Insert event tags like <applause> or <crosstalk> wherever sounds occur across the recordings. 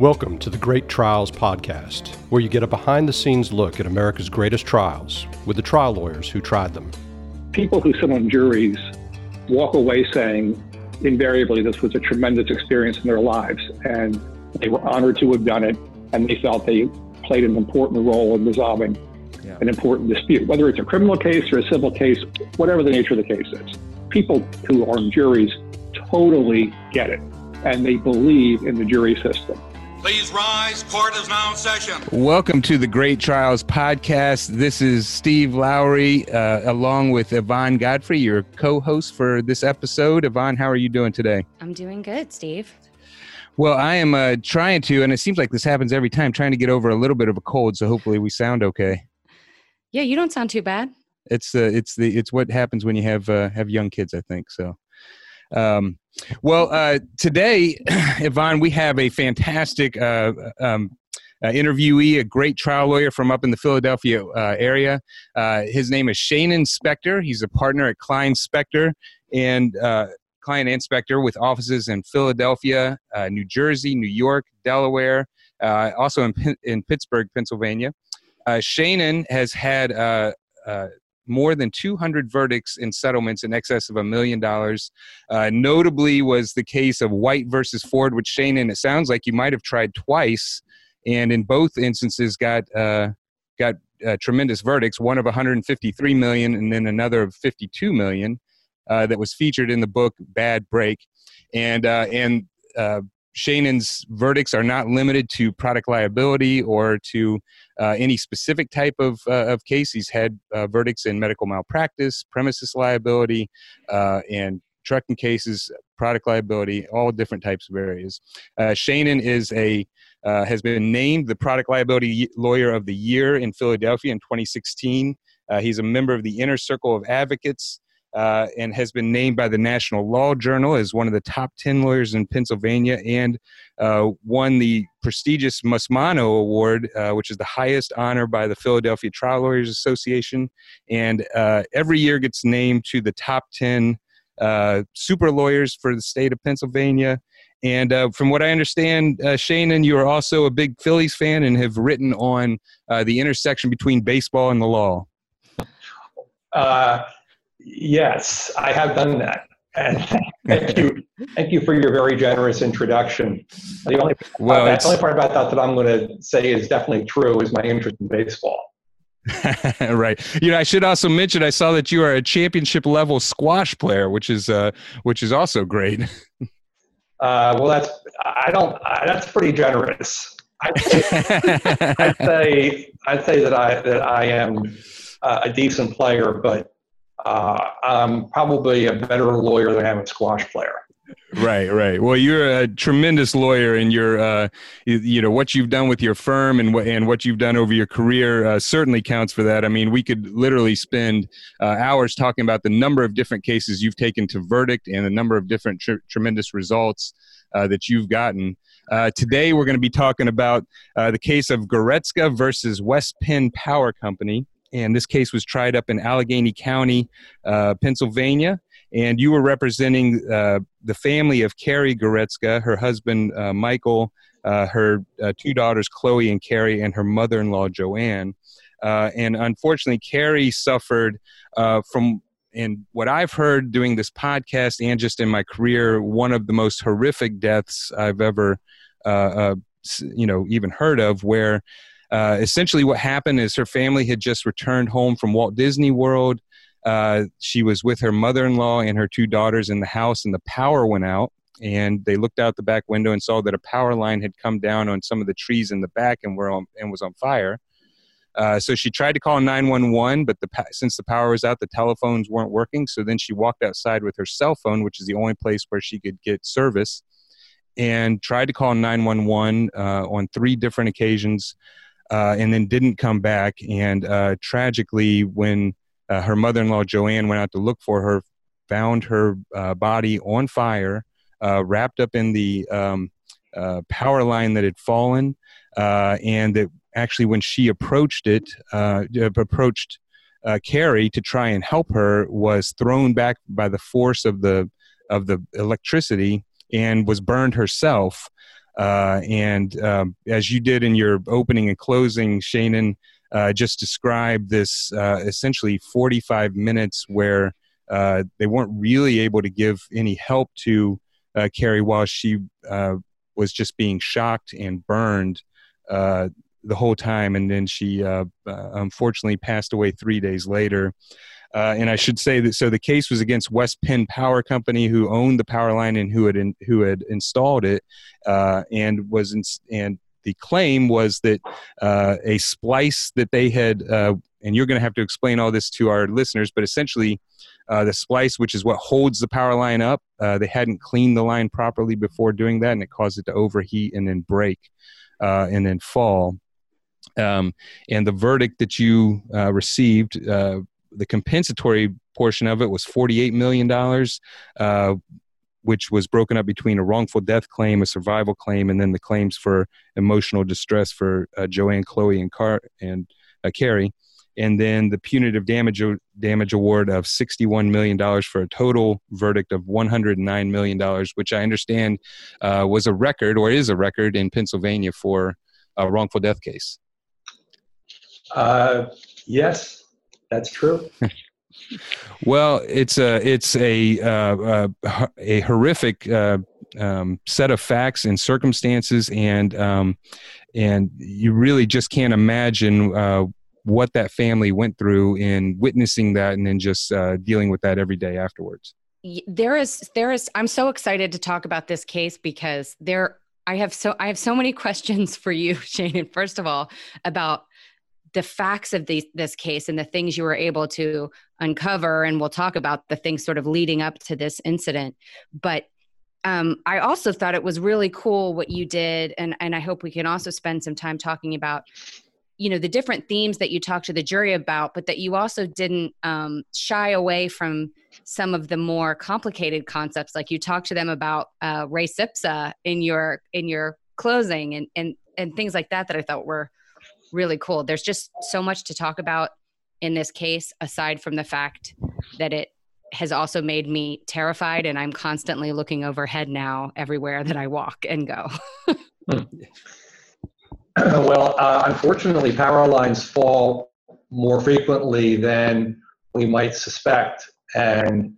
Welcome to the Great Trials Podcast, where you get a behind the scenes look at America's greatest trials with the trial lawyers who tried them. People who sit on juries walk away saying, invariably, this was a tremendous experience in their lives, and they were honored to have done it, and they felt they played an important role in resolving yeah. an important dispute, whether it's a criminal case or a civil case, whatever the nature of the case is. People who are on juries totally get it, and they believe in the jury system. Please rise. Court is now in session. Welcome to the Great Trials Podcast. This is Steve Lowry, uh, along with Yvonne Godfrey, your co host for this episode. Yvonne, how are you doing today? I'm doing good, Steve. Well, I am uh, trying to, and it seems like this happens every time, trying to get over a little bit of a cold. So hopefully we sound okay. Yeah, you don't sound too bad. It's uh, it's the it's what happens when you have uh, have young kids. I think so. Um, well, uh, today, <clears throat> Yvonne, we have a fantastic uh, um, uh, interviewee, a great trial lawyer from up in the Philadelphia uh, area. Uh, his name is Shanin Specter. He's a partner at Kline Specter and uh, Kline Inspector with offices in Philadelphia, New Jersey, New York, Delaware, also in, in Pittsburgh, Pennsylvania. Shanin has had more than 200 verdicts in settlements in excess of a million dollars. Uh, notably, was the case of White versus Ford, which Shane, and it sounds like you might have tried twice, and in both instances got uh, got uh, tremendous verdicts. One of 153 million, and then another of 52 million. Uh, that was featured in the book Bad Break, and uh, and Shanin's verdicts are not limited to product liability or to uh, any specific type of, uh, of case. He's had uh, verdicts in medical malpractice, premises liability, uh, and trucking cases, product liability, all different types of areas. Uh, Shanin is a uh, has been named the product liability lawyer of the year in Philadelphia in 2016. he's a member of the Inner Circle of Advocates uh, and has been named by the National Law Journal as one of the top 10 lawyers in Pennsylvania and uh, won the prestigious Musmanno Award, uh, which is the highest honor by the Philadelphia Trial Lawyers Association. And uh, every year gets named to the top 10 uh, super lawyers for the state of Pennsylvania. And uh, from what I understand, uh, Shanin, you are also a big Phillies fan and have written on the intersection between baseball and the law. Uh, Yes, I have done that. And <laughs> thank you, thank you for your very generous introduction. The only, well, the only part about that that I'm going to say is definitely true is my interest in baseball. <laughs> right. You know, I should also mention I saw that you are a championship level squash player, which is uh, which is also great. <laughs> uh, well, that's I don't I, that's pretty generous. I'd say, I'd say I'd say that I that I am uh, a decent player, but uh, I'm probably a better lawyer than I am a squash player. Right, right. Well, you're a tremendous lawyer, and you're, uh, you, you, know, what you've done with your firm and what and what you've done over your career uh, certainly counts for that. I mean, we could literally spend uh, hours talking about the number of different cases you've taken to verdict and the number of different tr- tremendous results uh, that you've gotten. Uh, today, we're going to be talking about uh, the case of Goretzka versus West Penn Power Company and this case was tried up in Allegheny County, uh, Pennsylvania. And you were representing uh, the family of Carrie Goretzka, her husband uh, Michael, uh, her uh, two daughters Chloe and Carrie, and her mother-in-law Joanne. Uh, and unfortunately, Carrie suffered from and what I've heard doing this podcast and just in my career, one of the most horrific deaths I've ever, uh, uh, you know, even heard of, where uh, essentially, what happened is her family had just returned home from Walt Disney World. Uh, she was with her mother in law and her two daughters in the house, and the power went out. And they looked out the back window and saw that a power line had come down on some of the trees in the back and were on, and was on fire. Uh, so she tried to call 911, but the, since the power was out, the telephones weren't working. So then she walked outside with her cell phone, which is the only place where she could get service, and tried to call 911 uh, on three different occasions uh, and then didn't come back. And uh, tragically, when uh, her mother in law, Joanne, went out to look for her, found her uh, body on fire, uh, wrapped up in the um, uh, power line that had fallen. and that actually, when she approached it, approached Carrie to try and help her, was thrown back by the force of the of the electricity and was burned herself. Uh, and um, as you did in your opening and closing, Shanin uh, just described this uh, essentially 45 minutes where uh, they weren't really able to give any help to uh, Carrie while she uh, was just being shocked and burned the whole time. And then she unfortunately passed away three days later. Uh, and I should say that so the case was against West Penn Power Company, who owned the power line and who had in, who had installed it, uh, and was in, and the claim was that uh, a splice that they had, uh, and you're going to have to explain all this to our listeners, but essentially. Uh, the splice, which is what holds the power line up, uh, they hadn't cleaned the line properly before doing that, and it caused it to overheat and then break and then fall. Um, and the verdict that you uh, received uh, the compensatory portion of it was $48 million, uh, which was broken up between a wrongful death claim, a survival claim, and then the claims for emotional distress for uh, Joanne, Chloe, and, Car- and uh, Carrie. And then the punitive damage, damage award of $61 million for a total verdict of $109 million, which I understand uh, was a record or is a record in Pennsylvania for a wrongful death case. Uh, yes, that's true. well, it's a it's a uh, uh, a horrific uh, um, set of facts and circumstances, and um, and you really just can't imagine uh, what that family went through in witnessing that, and then just uh, dealing with that every day afterwards. There is there is. I'm so excited to talk about this case because there I have so I have so many <laughs> questions for you, Shane. First of all, about the facts of the, this case and the things you were able to uncover and we'll talk about the things sort of leading up to this incident. But um, i also thought it was really cool what you did and, and i hope we can also spend some time talking about you know the different themes that you talked to the jury about but that you also didn't um, shy away from some of the more complicated concepts. Like you talked to them about uh, res ipsa in your in your closing and and and things like that that i thought were really cool. There's just so much to talk about in this case, aside from the fact that it has also made me terrified and I'm constantly looking overhead now everywhere that I walk and go. Hmm. <clears throat> well, uh, unfortunately, power lines fall more frequently than we might suspect. And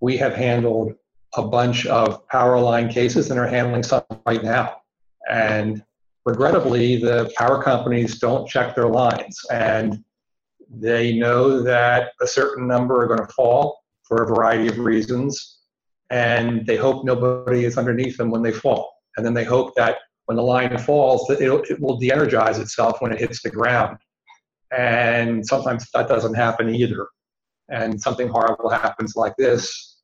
we have handled a bunch of power line cases and are handling some right now. And regrettably, the power companies don't check their lines and they know that a certain number are going to fall for a variety of reasons and they hope nobody is underneath them when they fall. And then they hope that when the line falls, that it will de-energize itself when it hits the ground. And sometimes that doesn't happen either. And something horrible happens like this,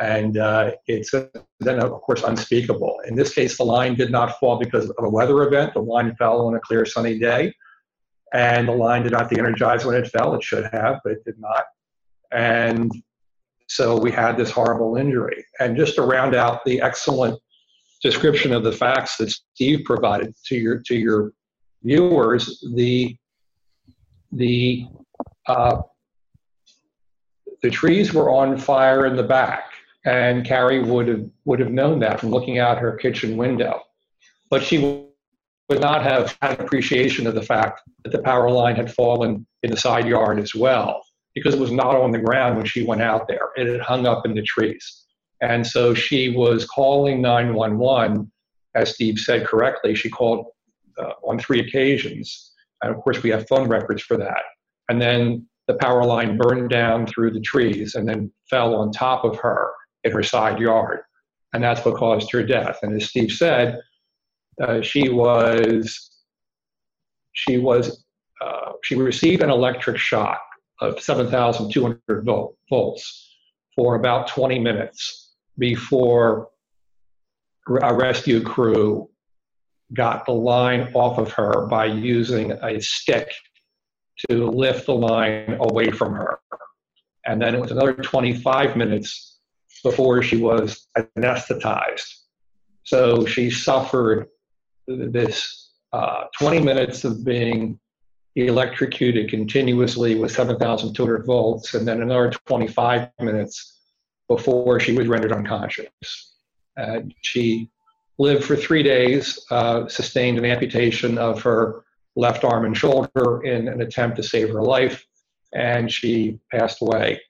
and uh, it's then of course unspeakable. In this case, the line did not fall because of a weather event. The line fell on a clear sunny day, and the line did not de-energize when it fell. It should have, but it did not. And so we had this horrible injury. And just to round out the excellent description of the facts that Steve provided to your to your viewers, the the uh, the trees were on fire in the back and Carrie would have would have known that from looking out her kitchen window. But she would not have had appreciation of the fact that the power line had fallen in the side yard as well, because it was not on the ground when she went out there. It had hung up in the trees. And so she was calling 911, as Steve said correctly. She called uh, on three occasions. And of course, we have phone records for that. And then the power line burned down through the trees and then fell on top of her in her side yard. And that's what caused her death. And as Steve said, uh, she was she was uh, she received an electric shock of 7,200 volt, volts for about 20 minutes before a rescue crew got the line off of her by using a stick to lift the line away from her. And then it was another 25 minutes before she was anesthetized. So she suffered this uh, 20 minutes of being electrocuted continuously with 7,200 volts, and then another 25 minutes before she was rendered unconscious. Uh, she lived for three days, uh, sustained an amputation of her left arm and shoulder in an attempt to save her life, and she passed away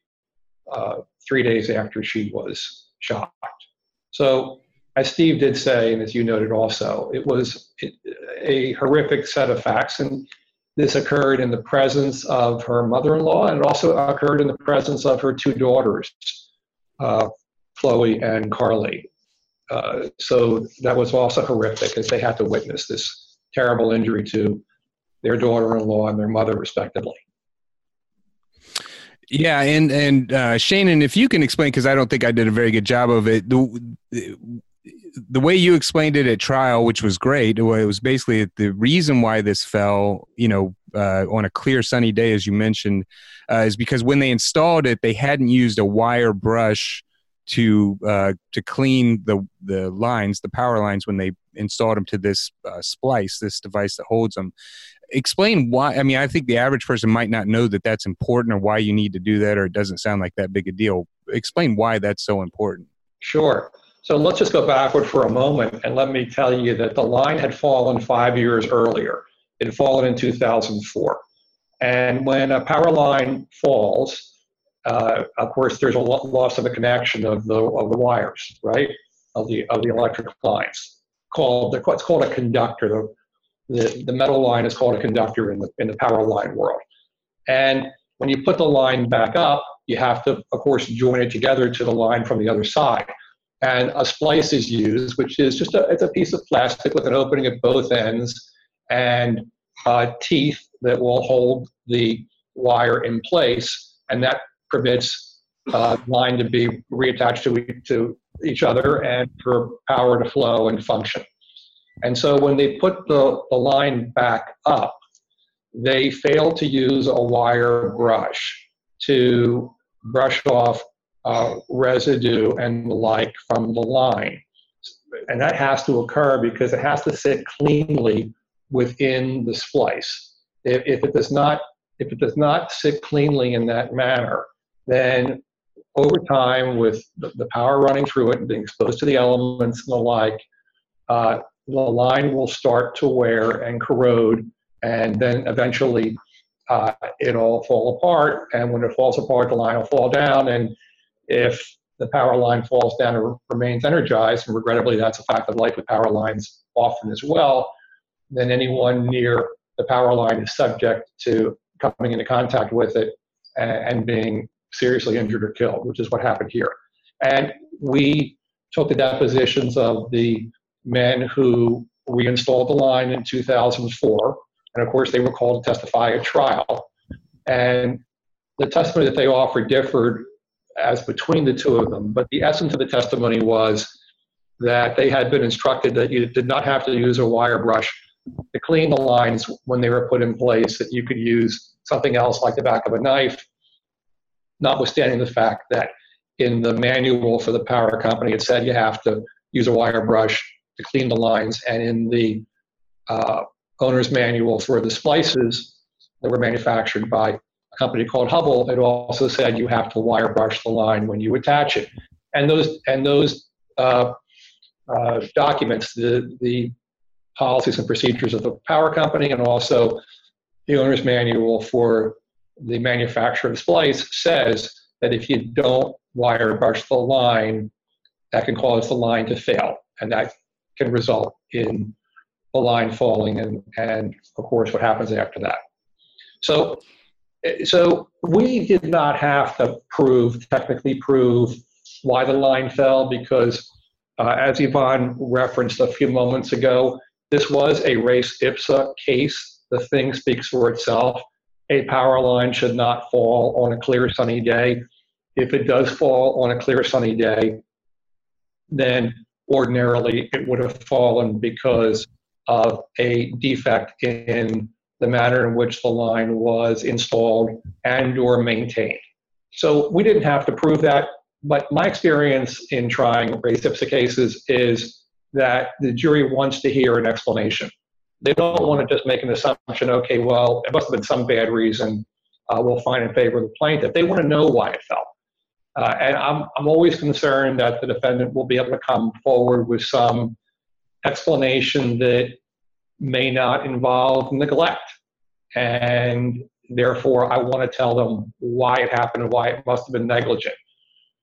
uh, three days after she was shot. So, as Steve did say, and as you noted also, it was a horrific set of facts, and this occurred in the presence of her mother-in-law, and it also occurred in the presence of her two daughters, uh, Chloe and Carly. Uh, so that was also horrific as they had to witness this terrible injury to their daughter-in-law and their mother, respectively. Yeah, and and uh, Shanin, if you can explain, because I don't think I did a very good job of it. The, the way you explained it at trial, which was great, it was basically the reason why this fell, you know, uh, on a clear sunny day, as you mentioned, uh, is because when they installed it, they hadn't used a wire brush to uh, to clean the the lines, the power lines, when they installed them to this uh, splice, this device that holds them. Explain why. I mean, I think the average person might not know that that's important, or why you need to do that, or it doesn't sound like that big a deal. Explain why that's so important. Sure. So let's just go backward for a moment, and let me tell you that the line had fallen five years earlier. It had fallen in 2004. And when a power line falls, uh, of course, there's a loss of the connection of the, of the wires, right, of the, of the electric lines. Called the, it's called a conductor. The, the, the metal line is called a conductor in the, in the power line world. And when you put the line back up, you have to, of course, join it together to the line from the other side. And a splice is used, which is just a, it's a piece of plastic with an opening at both ends and uh, teeth that will hold the wire in place. And that permits uh, line to be reattached to, to each other and for power to flow and function. And so when they put the, the line back up, they failed to use a wire brush to brush off uh, residue and the like from the line. And that has to occur because it has to sit cleanly within the splice. If, if, it does not, if it does not sit cleanly in that manner, then over time, with the, power running through it and being exposed to the elements and the like, uh, the line will start to wear and corrode, and then eventually uh, it'll fall apart. And when it falls apart, the line will fall down. And if the power line falls down and remains energized, and regrettably, that's a fact of life with power lines often as well, then anyone near the power line is subject to coming into contact with it and being seriously injured or killed, which is what happened here. And we took the depositions of the men who reinstalled the line in 2004. And of course, they were called to testify at trial. And the testimony that they offered differed as between the two of them. But the essence of the testimony was that they had been instructed that you did not have to use a wire brush to clean the lines when they were put in place, that you could use something else like the back of a knife notwithstanding the fact that in the manual for the power company, it said you have to use a wire brush to clean the lines. And in the uh, owner's manual for the splices that were manufactured by a company called Hubbell, it also said you have to wire brush the line when you attach it. And those, and those uh, uh, documents, the, the policies and procedures of the power company and also the owner's manual for the manufacturer of splice says that if you don't wire brush the line, that can cause the line to fail, and that can result in a line falling, and, and of course, what happens after that. So, so we did not have to prove, technically prove, why the line fell because, uh, as Yvonne referenced a few moments ago, this was a res ipsa case. The thing speaks for itself a power line should not fall on a clear sunny day. If it does fall on a clear sunny day, then ordinarily it would have fallen because of a defect in the manner in which the line was installed and or maintained. So we didn't have to prove that, but my experience in trying res ipsa cases is that the jury wants to hear an explanation. They don't want to just make an assumption, okay, well, it must have been some bad reason. Uh, we'll find in favor of the plaintiff. They want to know why it fell. Uh, and I'm, I'm always concerned that the defendant will be able to come forward with some explanation that may not involve neglect. And therefore, I want to tell them why it happened and why it must have been negligent.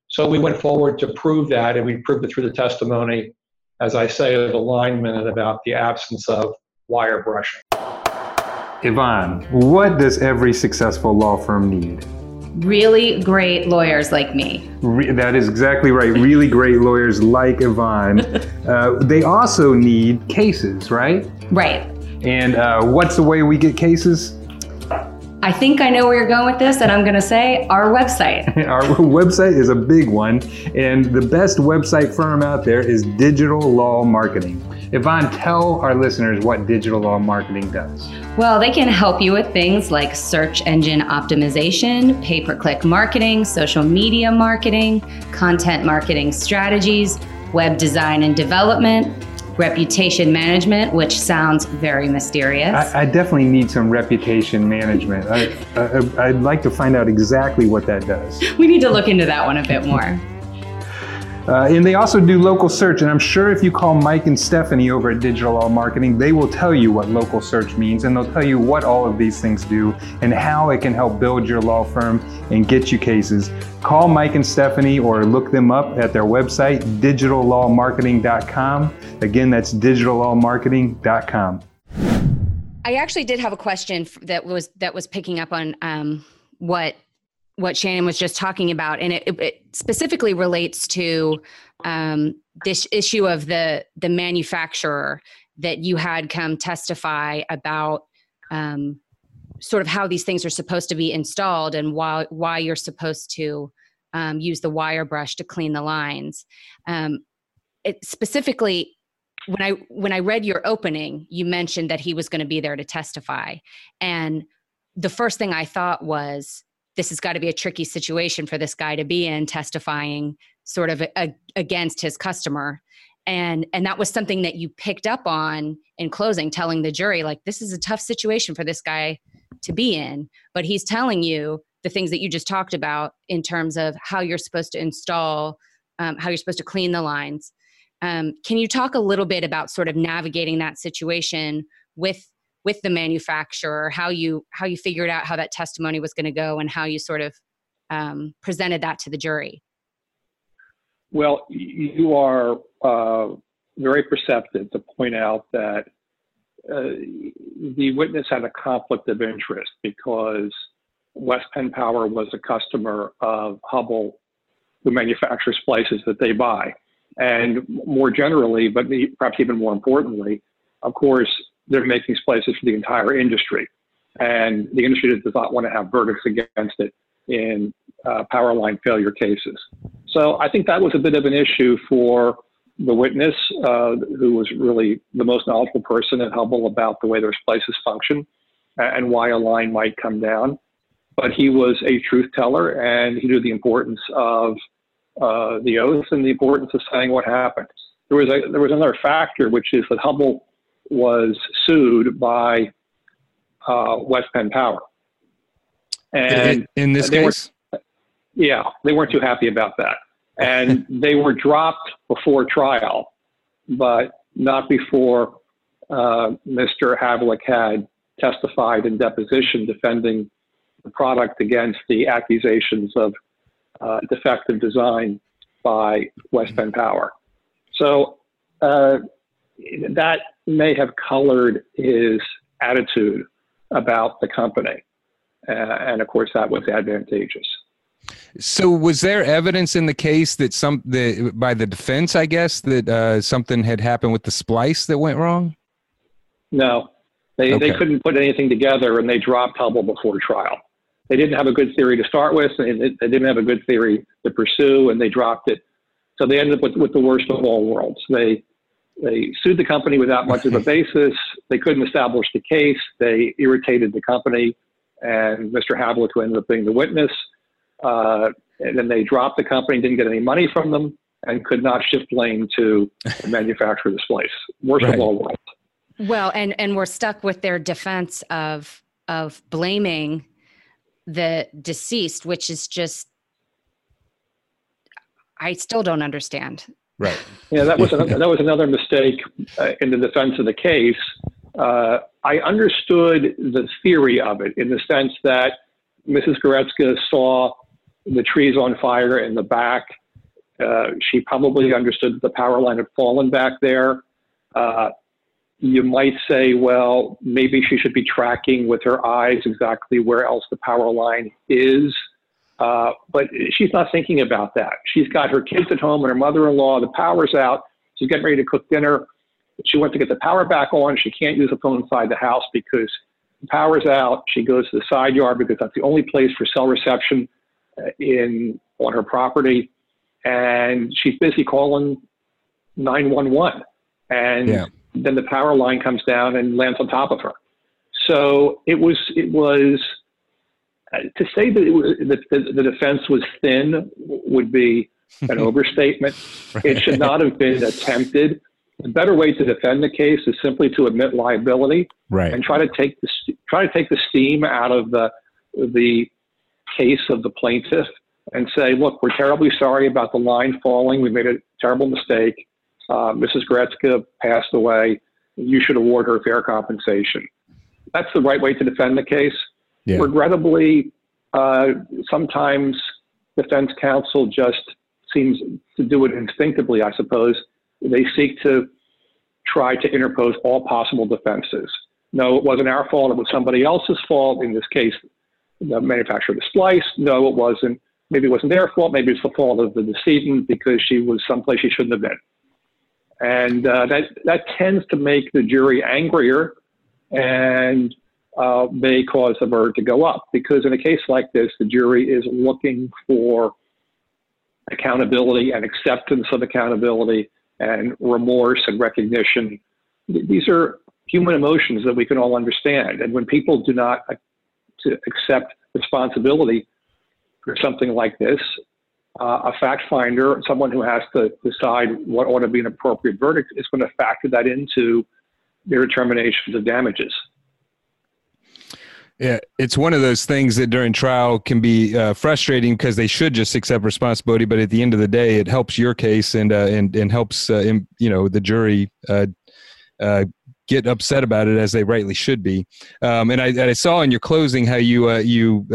So we went forward to prove that, and we proved it through the testimony, as I say, of the lineman about the absence of wire brushing. Yvonne, what does every successful law firm need? Really great lawyers like me. Re- that is exactly right. Really great lawyers like Yvonne. <laughs> Uh, they also need cases, right? Right. And uh, what's the way we get cases? I think I know where you're going with this, and I'm going to say our website. <laughs> Our website is a big one, and the best website firm out there is Digital Law Marketing. Yvonne, tell our listeners what Digital Law Marketing does. Well, they can help you with things like search engine optimization, pay per click marketing, social media marketing, content marketing strategies, web design and development, reputation management, which sounds very mysterious. I, I definitely need some reputation management. I, I, I'd like to find out exactly what that does. <laughs> we need to look into that one a bit more. Uh, and they also do local search. And I'm sure if you call Mike and Stephanie over at Digital Law Marketing, they will tell you what local search means and they'll tell you what all of these things do and how it can help build your law firm and get you cases. Call Mike and Stephanie or look them up at their website, digitallawmarketing.com. Again, that's digitallawmarketing.com. I actually did have a question that was that was picking up on um, what what Shanin was just talking about, and it, it specifically relates to um, this issue of the the manufacturer that you had come testify about um, sort of how these things are supposed to be installed and why why you're supposed to um, use the wire brush to clean the lines. Um, it, specifically, when I when I read your opening, you mentioned that he was going to be there to testify, and the first thing I thought was this has got to be a tricky situation for this guy to be in testifying sort of a, against his customer. And and that was something that you picked up on in closing telling the jury like this is a tough situation for this guy to be in but he's telling you the things that you just talked about in terms of how you're supposed to install um, how you're supposed to clean the lines. Um, can you talk a little bit about sort of navigating that situation with with the manufacturer how you how you figured out how that testimony was going to go and how you sort of um, presented that to the jury well you are uh, very perceptive to point out that uh, the witness had a conflict of interest because West Penn Power was a customer of Hubbell, who manufactures splices that they buy. And more generally, but perhaps even more importantly, of course, they're making splices for the entire industry. And the industry does not want to have verdicts against it in uh, power line failure cases. So I think that was a bit of an issue for the witness, uh, who was really the most knowledgeable person at Hubbell about the way their splices function and why a line might come down. But he was a truth teller and he knew the importance of uh, the oath and the importance of saying what happened. There was, a, there was another factor, which is that Hubbell was sued by uh, West Penn Power. And in, this case? Yeah, they weren't too happy about that. And <laughs> they were dropped before trial, but not before uh, Mr. Havlik had testified in deposition defending the product against the accusations of uh, defective design by West Penn Power. So uh, that may have colored his attitude about the company. Uh, and of course, that was advantageous. So, was there evidence in the case that some the, by the defense, I guess, that uh, something had happened with the splice that went wrong? No, they okay. they couldn't put anything together, and they dropped Hubbell before trial. They didn't have a good theory to start with, and they didn't have a good theory to pursue, and they dropped it. So they ended up with, with the worst of all worlds. They they sued the company without much of a <laughs> basis. They couldn't establish the case. They irritated the company and Mr. Havlik, who ended up being the witness. Uh, and then they dropped the company, didn't get any money from them, and could not shift blame to the <laughs> manufacturer of this place. Worst right. of all worlds. Well, and and we're stuck with their defense of of blaming the deceased, which is just I still don't understand Right. Yeah, that was another, <laughs> that was another mistake uh, in the defense of the case. Uh, I understood the theory of it in the sense that Mrs. Goretzka saw the trees on fire in the back. Uh, she probably understood that the power line had fallen back there. Uh, you might say, well, maybe she should be tracking with her eyes exactly where else the power line is. Uh, but she's not thinking about that. She's got her kids at home and her mother in law. The power's out. She's getting ready to cook dinner. She wants to get the power back on. She can't use the phone inside the house because the power's out. She goes to the side yard because that's the only place for cell reception uh, in on her property. And she's busy calling 911. And yeah. then the power line comes down and lands on top of her. So it was, it was, to say that, was, that the, defense was thin would be an <laughs> overstatement. right. It should not have been attempted. The better way to defend the case is simply to admit liability right. and try to take the try to take the steam out of the the case of the plaintiff and say, look, we're terribly sorry about the line falling. We made a terrible mistake. Uh, Mrs. Goretzka passed away. You should award her fair compensation. That's the right way to defend the case. Yeah. Regrettably, uh, sometimes defense counsel just seems to do it instinctively, I suppose. They seek to try to interpose all possible defenses. No, it wasn't our fault. It was somebody else's fault. In this case, the manufacturer of the splice. No, it wasn't. Maybe it wasn't their fault. Maybe it's the fault of the decedent because she was someplace she shouldn't have been. And uh, that, that tends to make the jury angrier and uh, may cause the verdict to go up. Because in a case like this, the jury is looking for accountability and acceptance of accountability and remorse and recognition. These are human emotions that we can all understand. And when people do not to accept responsibility for something like this, uh, a fact finder, someone who has to decide what ought to be an appropriate verdict, is going to factor that into their determinations of damages. Yeah, it's one of those things that during trial can be uh, frustrating because they should just accept responsibility, but at the end of the day, it helps your case and uh, and and helps uh, in, you know the jury uh, uh, get upset about it as they rightly should be. Um, and, I, and, I, saw in your closing how you uh, you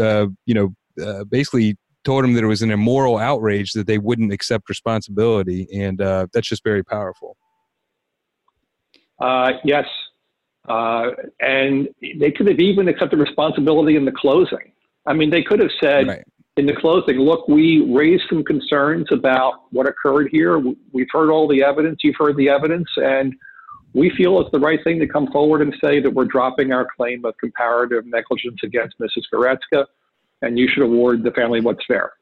you know basically told them that it was an immoral outrage that they wouldn't accept responsibility, and that's just very powerful. yes, uh, and they could have even accepted responsibility in the closing. I mean, they could have said right. in the closing, look, we raised some concerns about what occurred here. We've heard all the evidence, you've heard the evidence, and we feel it's the right thing to come forward and say that we're dropping our claim of comparative negligence against Mrs. Goretzka, and you should award the family what's fair.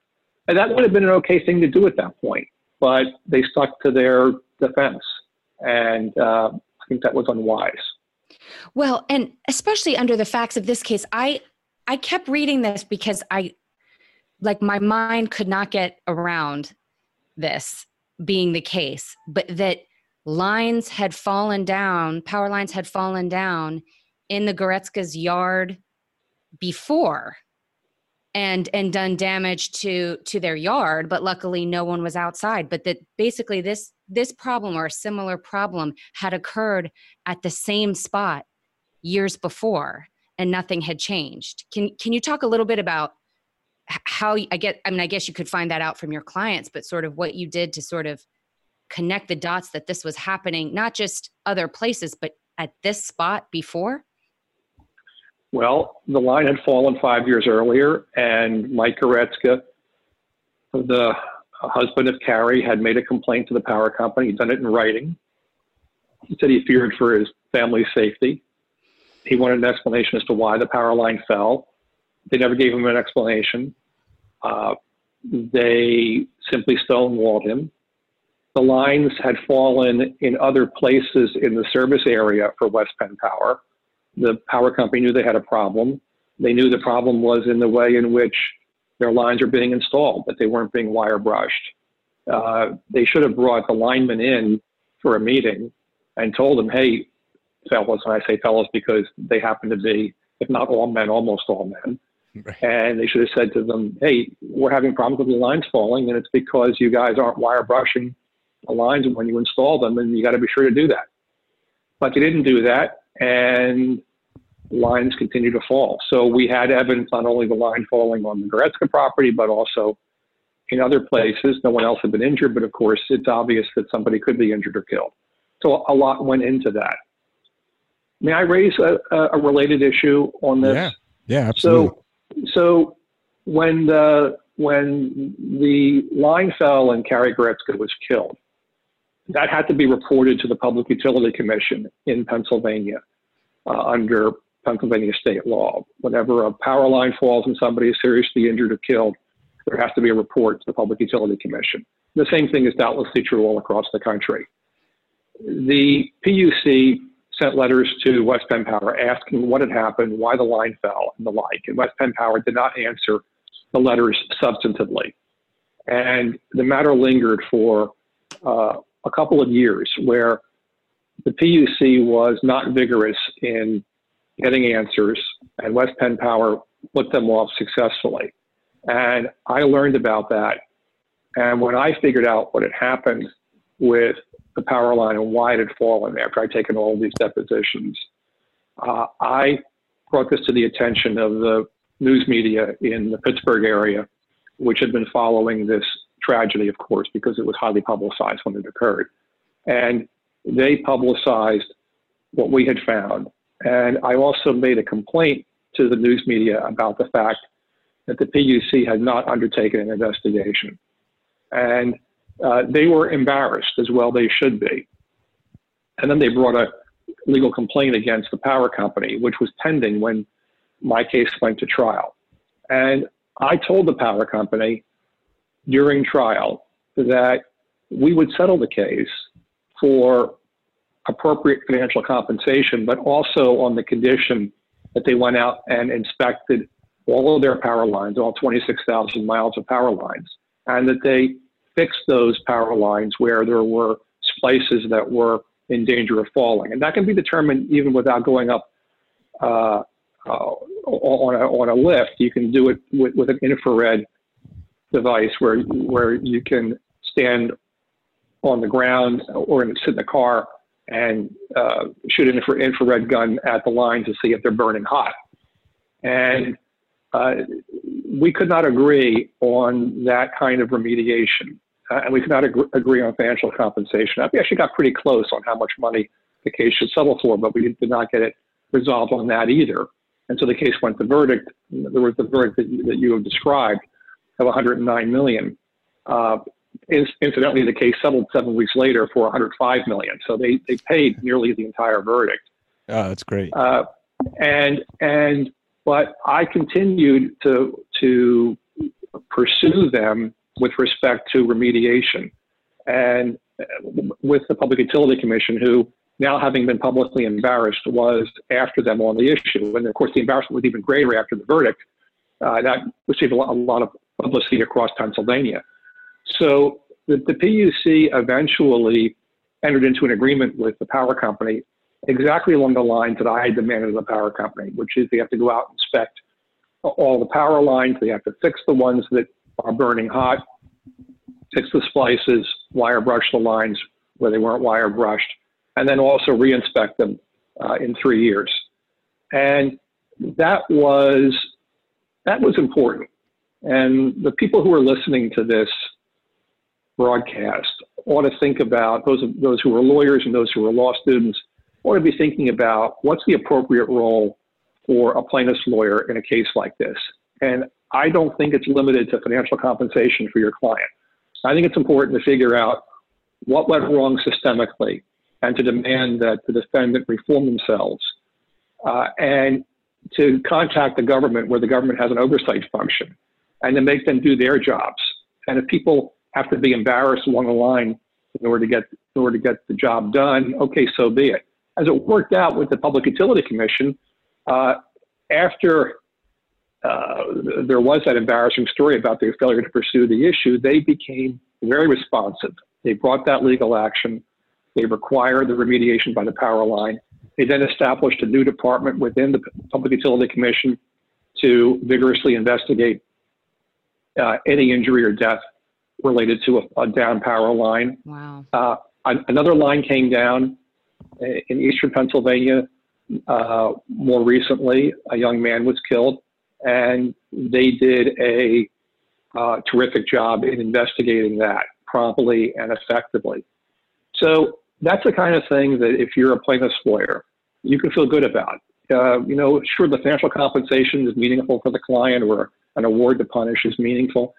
And that would have been an okay thing to do at that point, but they stuck to their defense, and uh, I think that was unwise. Well, and especially under the facts of this case, I I kept reading this because I like my mind could not get around this being the case, but that lines had fallen down, power lines had fallen down in the Goretzka's yard before and and done damage to to their yard but luckily no one was outside but that basically this this problem or a similar problem had occurred at the same spot years before and nothing had changed. Can can you talk a little bit about how I get I mean I guess you could find that out from your clients but sort of what you did to sort of connect the dots that this was happening not just other places but at this spot before? Well, the line had fallen 5 years earlier and Mike Goretzka the husband of Carrie had made a complaint to the power company. He'd done it in writing. He said he feared for his family's safety. He wanted an explanation as to why the power line fell. They never gave him an explanation. Uh, they simply stonewalled him. The lines had fallen in other places in the service area for West Penn Power. The power company knew they had a problem. They knew the problem was in the way in which their lines are being installed, that they weren't being wire brushed. Uh, they should have brought the linemen in for a meeting and told them, hey, fellas, and I say fellas because they happen to be, if not all men, almost all men. Right. And they should have said to them, hey, we're having problems with the lines falling, and it's because you guys aren't wire brushing the lines when you install them, and you got to be sure to do that. But they didn't do that, and lines continue to fall. So we had evidence not only the line falling on the Goretzka property, but also in other places. No one else had been injured, but of course, it's obvious that somebody could be injured or killed. So a lot went into that. May I raise a, a related issue on this? Yeah, yeah, absolutely. So, so when the when the line fell and Carrie Goretzka was killed, that had to be reported to the Public Utility Commission in Pennsylvania uh, under Pennsylvania state law. Whenever a power line falls and somebody is seriously injured or killed, there has to be a report to the Public Utility Commission. The same thing is doubtlessly true all across the country. The PUC sent letters to West Penn Power asking what had happened, why the line fell, and the like. And West Penn Power did not answer the letters substantively. And the matter lingered for uh, a couple of years where the PUC was not vigorous in getting answers, and West Penn Power put them off successfully. And I learned about that. And when I figured out what had happened with the power line and why it had fallen after I'd taken all these depositions, uh, I brought this to the attention of the news media in the Pittsburgh area, which had been following this tragedy, of course, because it was highly publicized when it occurred. And they publicized what we had found. And I also made a complaint to the news media about the fact that the PUC had not undertaken an investigation. And uh, they were embarrassed, as well they should be. And then they brought a legal complaint against the power company, which was pending when my case went to trial. And I told the power company during trial that we would settle the case for appropriate financial compensation, but also on the condition that they went out and inspected all of their power lines, all 26,000 miles of power lines, and that they fixed those power lines where there were splices that were in danger of falling. And that can be determined even without going up uh, uh, on, a, on a lift. You can do it with, with an infrared device where, where you can stand on the ground or sit in the car and uh, shoot an infra- infrared gun at the line to see if they're burning hot. And uh, we could not agree on that kind of remediation. Uh, and we could not ag- agree on financial compensation. We actually got pretty close on how much money the case should settle for, but we did not get it resolved on that either. And so the case went to verdict. There was the verdict that, that you have described of 109 million. Uh, incidentally, the case settled seven weeks later for 105 million. So they, they paid nearly the entire verdict. Oh, that's great. Uh, and and but I continued to to pursue them with respect to remediation, and with the Public Utility Commission, who now having been publicly embarrassed was after them on the issue. And of course, the embarrassment was even greater after the verdict. Uh, that received a lot, a lot of publicity across Pennsylvania. So the, the PUC eventually entered into an agreement with the power company exactly along the lines that I had demanded of the power company, which is they have to go out and inspect all the power lines. They have to fix the ones that are burning hot, fix the splices, wire brush the lines where they weren't wire brushed, and then also reinspect them uh, in three years. And that was that was important. And the people who are listening to this broadcast ought to think about those those who are lawyers and those who are law students ought to be thinking about what's the appropriate role for a plaintiff's lawyer in a case like this. And I don't think it's limited to financial compensation for your client. I think it's important to figure out what went wrong systemically and to demand that the defendant reform themselves uh, and to contact the government where the government has an oversight function and to make them do their jobs. And if people have to be embarrassed along the line in order to get in order to get the job done, okay, so be it. As it worked out with the Public Utility Commission, uh, after uh, there was that embarrassing story about their failure to pursue the issue, they became very responsive. They brought that legal action. They required the remediation by the power line. They then established a new department within the Public Utility Commission to vigorously investigate uh, any injury or death related to a, a down power line. Wow. Uh, another line came down in eastern Pennsylvania uh, more recently. A young man was killed, and they did a uh, terrific job in investigating that promptly and effectively. So that's the kind of thing that if you're a plaintiff's lawyer, you can feel good about. Uh, you know, sure, the financial compensation is meaningful for the client, or an award to punish is meaningful,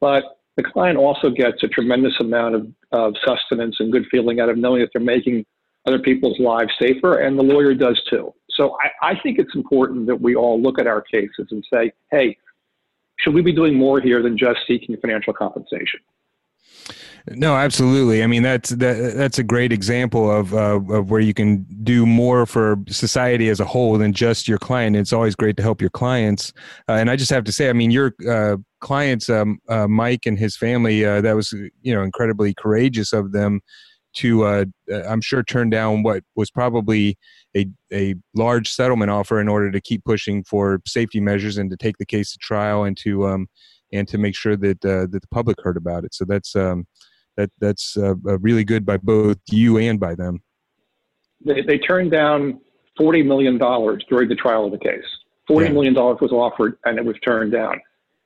but the client also gets a tremendous amount of, of sustenance and good feeling out of knowing that they're making other people's lives safer, and the lawyer does too. So I, I think it's important that we all look at our cases and say, hey, should we be doing more here than just seeking financial compensation? No, absolutely. I mean, that's that, that's a great example of uh, of where you can do more for society as a whole than just your client. It's always great to help your clients. Uh, and I just have to say, I mean, your uh, clients, um, uh, Mike and his family, uh, that was you know incredibly courageous of them to, uh, I'm sure, turn down what was probably a a large settlement offer in order to keep pushing for safety measures and to take the case to trial and to um, and to make sure that that the public heard about it. So that's um, that that's uh, uh, really good by both you and by them. They, they turned down forty million dollars during the trial of the case. Forty yeah. million dollars was offered, and it was turned down.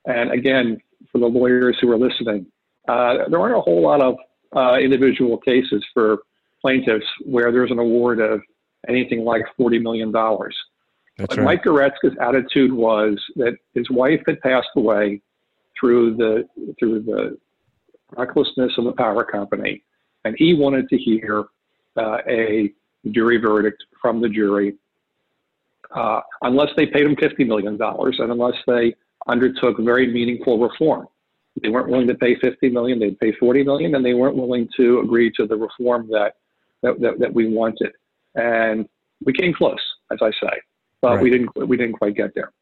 And again, for the lawyers who are listening, uh, there aren't a whole lot of uh, individual cases for plaintiffs where there's an award of anything like forty million dollars. But right. Mike Goretzka's attitude was that his wife had passed away through the through the recklessness of the power company, and he wanted to hear uh, a jury verdict from the jury, uh, unless they paid him $50 million and unless they undertook very meaningful reform. They weren't willing to pay 50 million; they'd pay 40 million, and they weren't willing to agree to the reform that that, that, that we wanted. And we came close, as I say, but right. we didn't we didn't quite get there.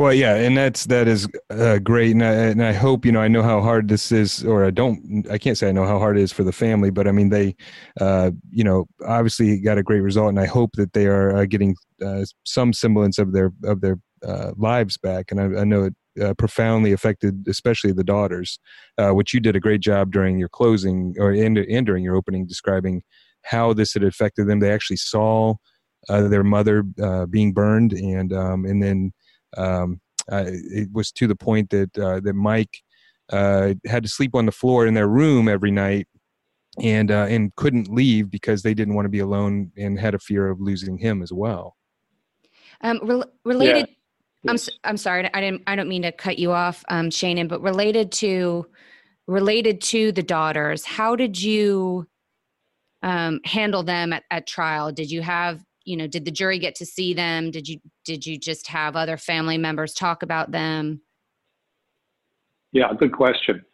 Well, yeah, and that's that is uh, great, and I, and I hope you know I know how hard this is, or I don't, I can't say I know how hard it is for the family, but I mean they, uh, you know, obviously got a great result, and I hope that they are uh, getting uh, some semblance of their of their uh, lives back, and I, I know it uh, profoundly affected, especially the daughters, which you did a great job during your closing or and, and during your opening describing how this had affected them. They actually saw their mother being burned, and um, and then um, uh, it was to the point that uh, that Mike uh, had to sleep on the floor in their room every night and uh, and couldn't leave because they didn't want to be alone and had a fear of losing him as well. Um, re- related, yeah. I'm I'm sorry, I didn't I don't mean to cut you off, um, Shanin, but related to related to the daughters, how did you um, handle them at, at trial? Did you have you know did the jury get to see them? Did you did you just have other family members talk about them? Yeah good question.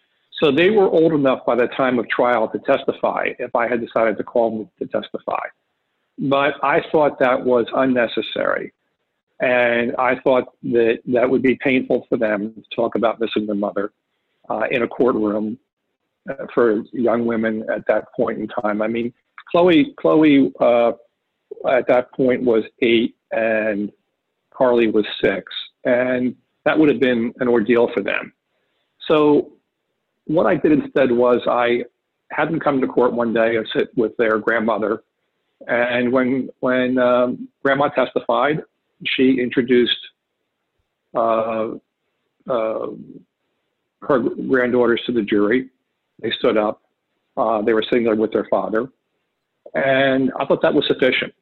So they were old enough by the time of trial to testify if i had decided to call them to testify. But i thought that was unnecessary. And i thought that that would be painful for them to talk about missing their mother uh, in a courtroom uh, for young women at that point in time. I mean chloe chloe uh, at that point was eight and Carly was six. And that would have been an ordeal for them. So what I did instead was I had them come to court one day and sit with their grandmother. And when when um, grandma testified, she introduced uh, uh, her granddaughters to the jury. They stood up. Uh, they were sitting there with their father. And I thought that was sufficient.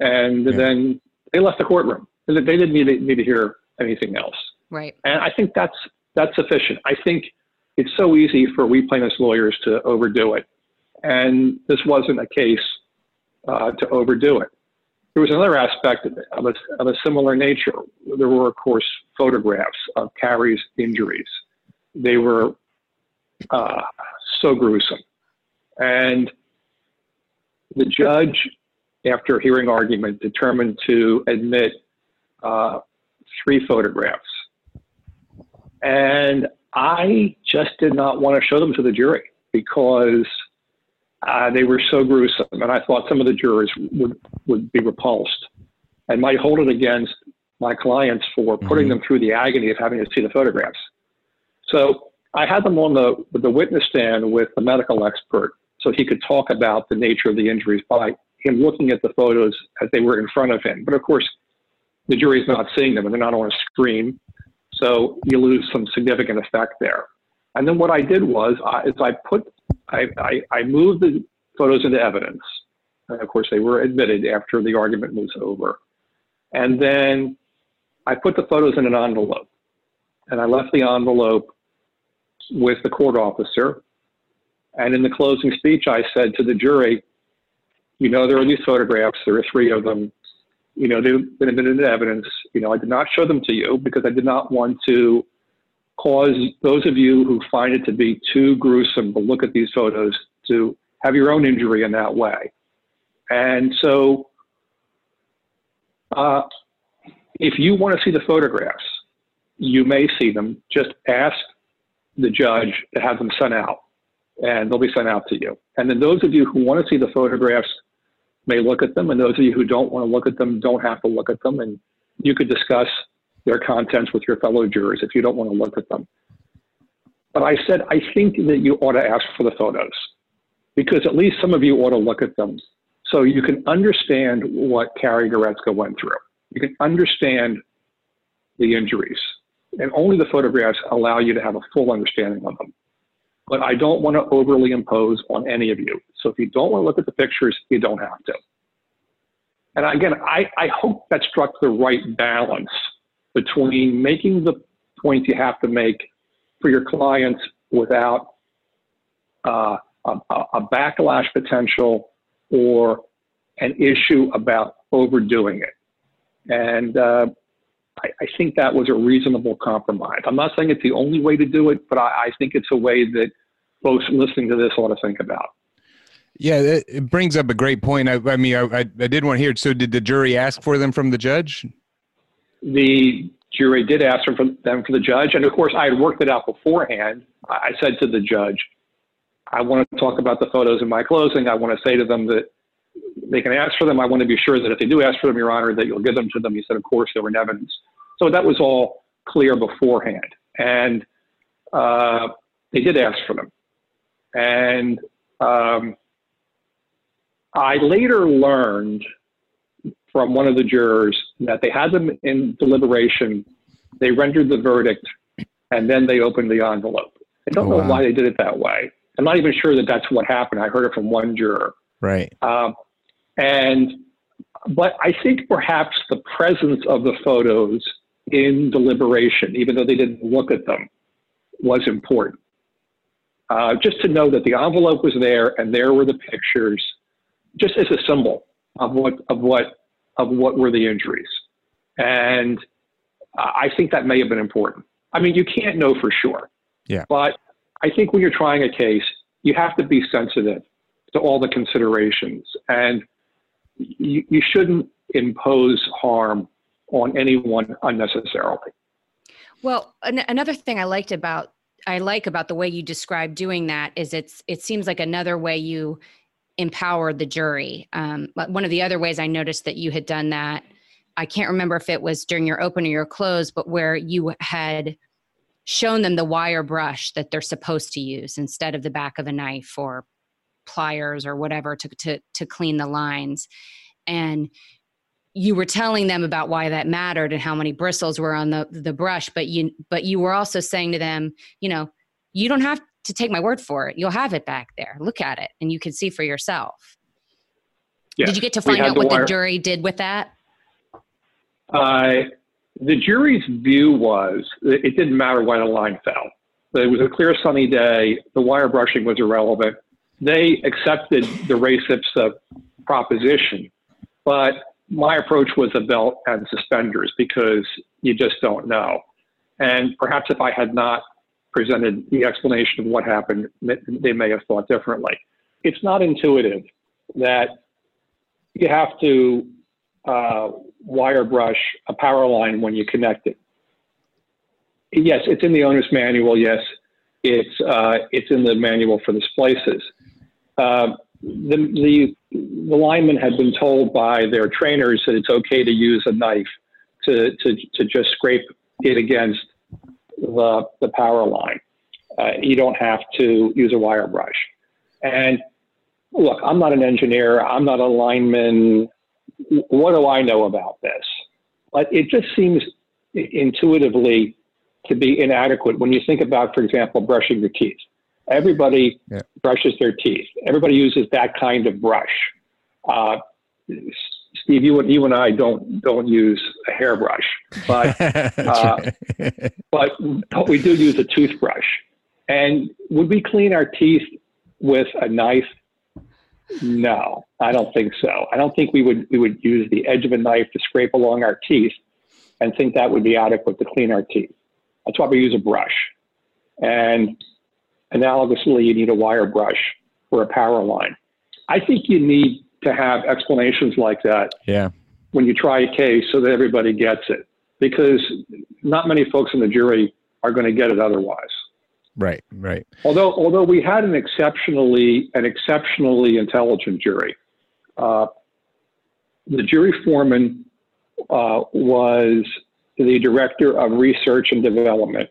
And yeah. then they left the courtroom. They didn't need to, need to hear anything else. Right. And I think that's that's sufficient. I think it's so easy for we plaintiffs lawyers to overdo it, and this wasn't a case uh, to overdo it. There was another aspect of a, of a similar nature. There were, of course, photographs of Carrie's injuries. They were uh, so gruesome, and the judge after hearing argument, determined to admit uh, three photographs. And I just did not want to show them to the jury because uh, they were so gruesome. And I thought some of the jurors would, would be repulsed and might hold it against my clients for putting mm-hmm. them through the agony of having to see the photographs. So I had them on the the witness stand with the medical expert, so he could talk about the nature of the injuries by him looking at the photos as they were in front of him. But of course, the jury's not seeing them, and they're not on a screen, so you lose some significant effect there. And then what I did was, I, is I put, I, I, I moved the photos into evidence. And of course, they were admitted after the argument was over. And then I put the photos in an envelope. And I left the envelope with the court officer. And in the closing speech, I said to the jury, you know, there are these photographs, there are three of them. You know, they've been admitted into evidence. You know, I did not show them to you because I did not want to cause those of you who find it to be too gruesome to look at these photos to have your own injury in that way. And so, uh, if you want to see the photographs, you may see them. Just ask the judge to have them sent out, and they'll be sent out to you. And then those of you who want to see the photographs may look at them, and those of you who don't want to look at them don't have to look at them, and you could discuss their contents with your fellow jurors if you don't want to look at them. But I said, I think that you ought to ask for the photos because at least some of you ought to look at them so you can understand what Carrie Goretzka went through. You can understand the injuries. And only the photographs allow you to have a full understanding of them. But I don't want to overly impose on any of you. So if you don't want to look at the pictures, you don't have to. And again, I, I hope that struck the right balance between making the points you have to make for your clients without uh, a, a, backlash potential or an issue about overdoing it. And uh, I, I, think that was a reasonable compromise. I'm not saying it's the only way to do it, but I, I think it's a way that folks listening to this ought to think about. Yeah, it brings up a great point. I, I mean, I, I, did want to hear it. So, did the jury ask for them from the judge? The jury did ask for them for the judge, and of course, I had worked it out beforehand. I said to the judge, "I want to talk about the photos in my closing. I want to say to them that they can ask for them. I want to be sure that if they do ask for them, Your Honor, that you'll give them to them." He said, "Of course, they were in evidence." So that was all clear beforehand. And uh, they did ask for them. And um, I later learned from one of the jurors that they had them in deliberation, they rendered the verdict, and then they opened the envelope. I don't oh, know wow. why they did it that way. I'm not even sure that that's what happened. I heard it from one juror. Right. Um, and, but I think perhaps the presence of the photos in deliberation, even though they didn't look at them, was important. Uh, just to know that the envelope was there and there were the pictures, just as a symbol of what of what of what were the injuries, and I think that may have been important. I mean, you can't know for sure. Yeah. But I think when you're trying a case, you have to be sensitive to all the considerations, and you, you shouldn't impose harm on anyone unnecessarily. Well, an- another thing I liked about I like about the way you describe doing that is it's it seems like another way you empower the jury. Um, one of the other ways I noticed that you had done that, I can't remember if it was during your open or your close, but where you had shown them the wire brush that they're supposed to use instead of the back of a knife or pliers or whatever to to to clean the lines and you were telling them about why that mattered and how many bristles were on the the brush but you but you were also saying to them you know you don't have to take my word for it you'll have it back there. Look at it and you can see for yourself. Did you get to find out the what wire. the jury did with that? Uh, the jury's view was it didn't matter why the line fell. It was a clear sunny day. The wire brushing was irrelevant. They accepted the res ipsa proposition but my approach was a belt and suspenders because you just don't know. And perhaps if I had not presented the explanation of what happened, they may have thought differently. It's not intuitive that you have to uh, wire brush a power line when you connect it. Yes, it's in the owner's manual. Yes, it's uh, it's in the manual for the splices. Uh, the, the, the linemen had been told by their trainers that it's okay to use a knife to, to, to just scrape it against the, the power line. uh, you don't have to use a wire brush. And look, I'm not an engineer, I'm not a lineman. What do I know about this? But it just seems intuitively to be inadequate when you think about, for example, brushing your teeth. Everybody yeah. brushes their teeth. Everybody uses that kind of brush. Uh, Steve, you and you and I don't don't use a hairbrush, but <laughs> uh, <laughs> but but we do use a toothbrush. And would we clean our teeth with a knife? No, I don't think so. I don't think we would we would use the edge of a knife to scrape along our teeth and think that would be adequate to clean our teeth. That's why we use a brush. And analogously, you need a wire brush for a power line. I think you need to have explanations like that yeah. when you try a case so that everybody gets it, because not many folks in the jury are going to get it otherwise. Right, right. Although, although we had an exceptionally, an exceptionally intelligent jury, uh, the jury foreman uh, was the director of research and development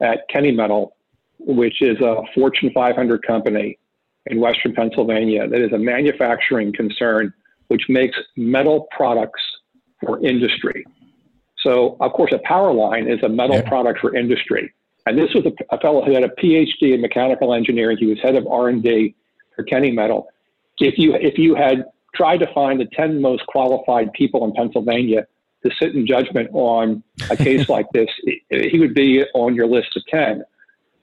at Kennametal, which is a Fortune 500 company in Western Pennsylvania that is a manufacturing concern which makes metal products for industry. So, of course, a power line is a metal yeah. product for industry. And this was a, a, fellow who had a PhD in mechanical engineering. He was head of R&D for Kennametal. If you if you had tried to find the 10 most qualified people in Pennsylvania to sit in judgment on a case <laughs> like this, he would be on your list of 10.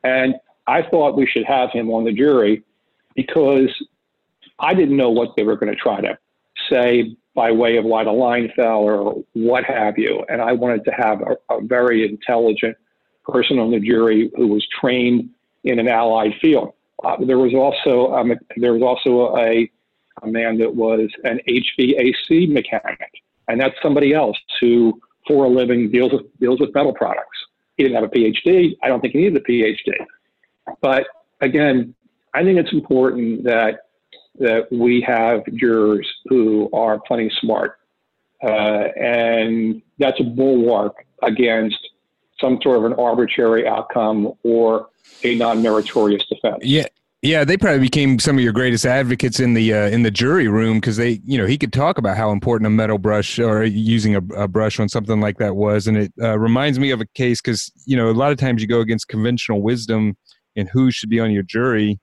And I thought we should have him on the jury because I didn't know what they were going to try to say by way of why the line fell or what have you. And I wanted to have a, a very intelligent person on the jury who was trained in an allied field. Uh, there was also um, there was also a, a man that was an HVAC mechanic, and that's somebody else who, for a living, deals with deals with metal products. He didn't have a PhD. I don't think he needed a PhD. But again, I think it's important that that we have jurors who are plenty smart, uh, and that's a bulwark against some sort of an arbitrary outcome or a non-meritorious defense. Yeah. Yeah, they probably became some of your greatest advocates in the uh, in the jury room because they, you know, he could talk about how important a metal brush or using a, a brush on something like that was, and it uh, reminds me of a case because you know a lot of times you go against conventional wisdom in who should be on your jury,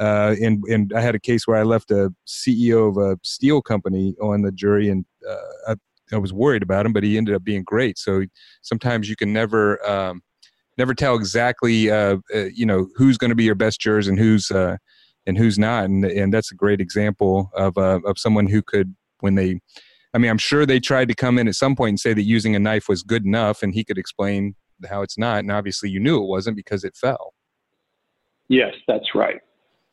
uh, and and I had a case where I left a CEO of a steel company on the jury, and uh, I, I, was worried about him, but he ended up being great. So sometimes you can never um, never tell exactly uh, uh you know who's going to be your best jurors and who's uh, and who's not, and and that's a great example of uh, of someone who could when they. I mean, I'm sure they tried to come in at some point and say that using a knife was good enough, and he could explain how it's not. And obviously, you knew it wasn't because it fell. Yes, that's right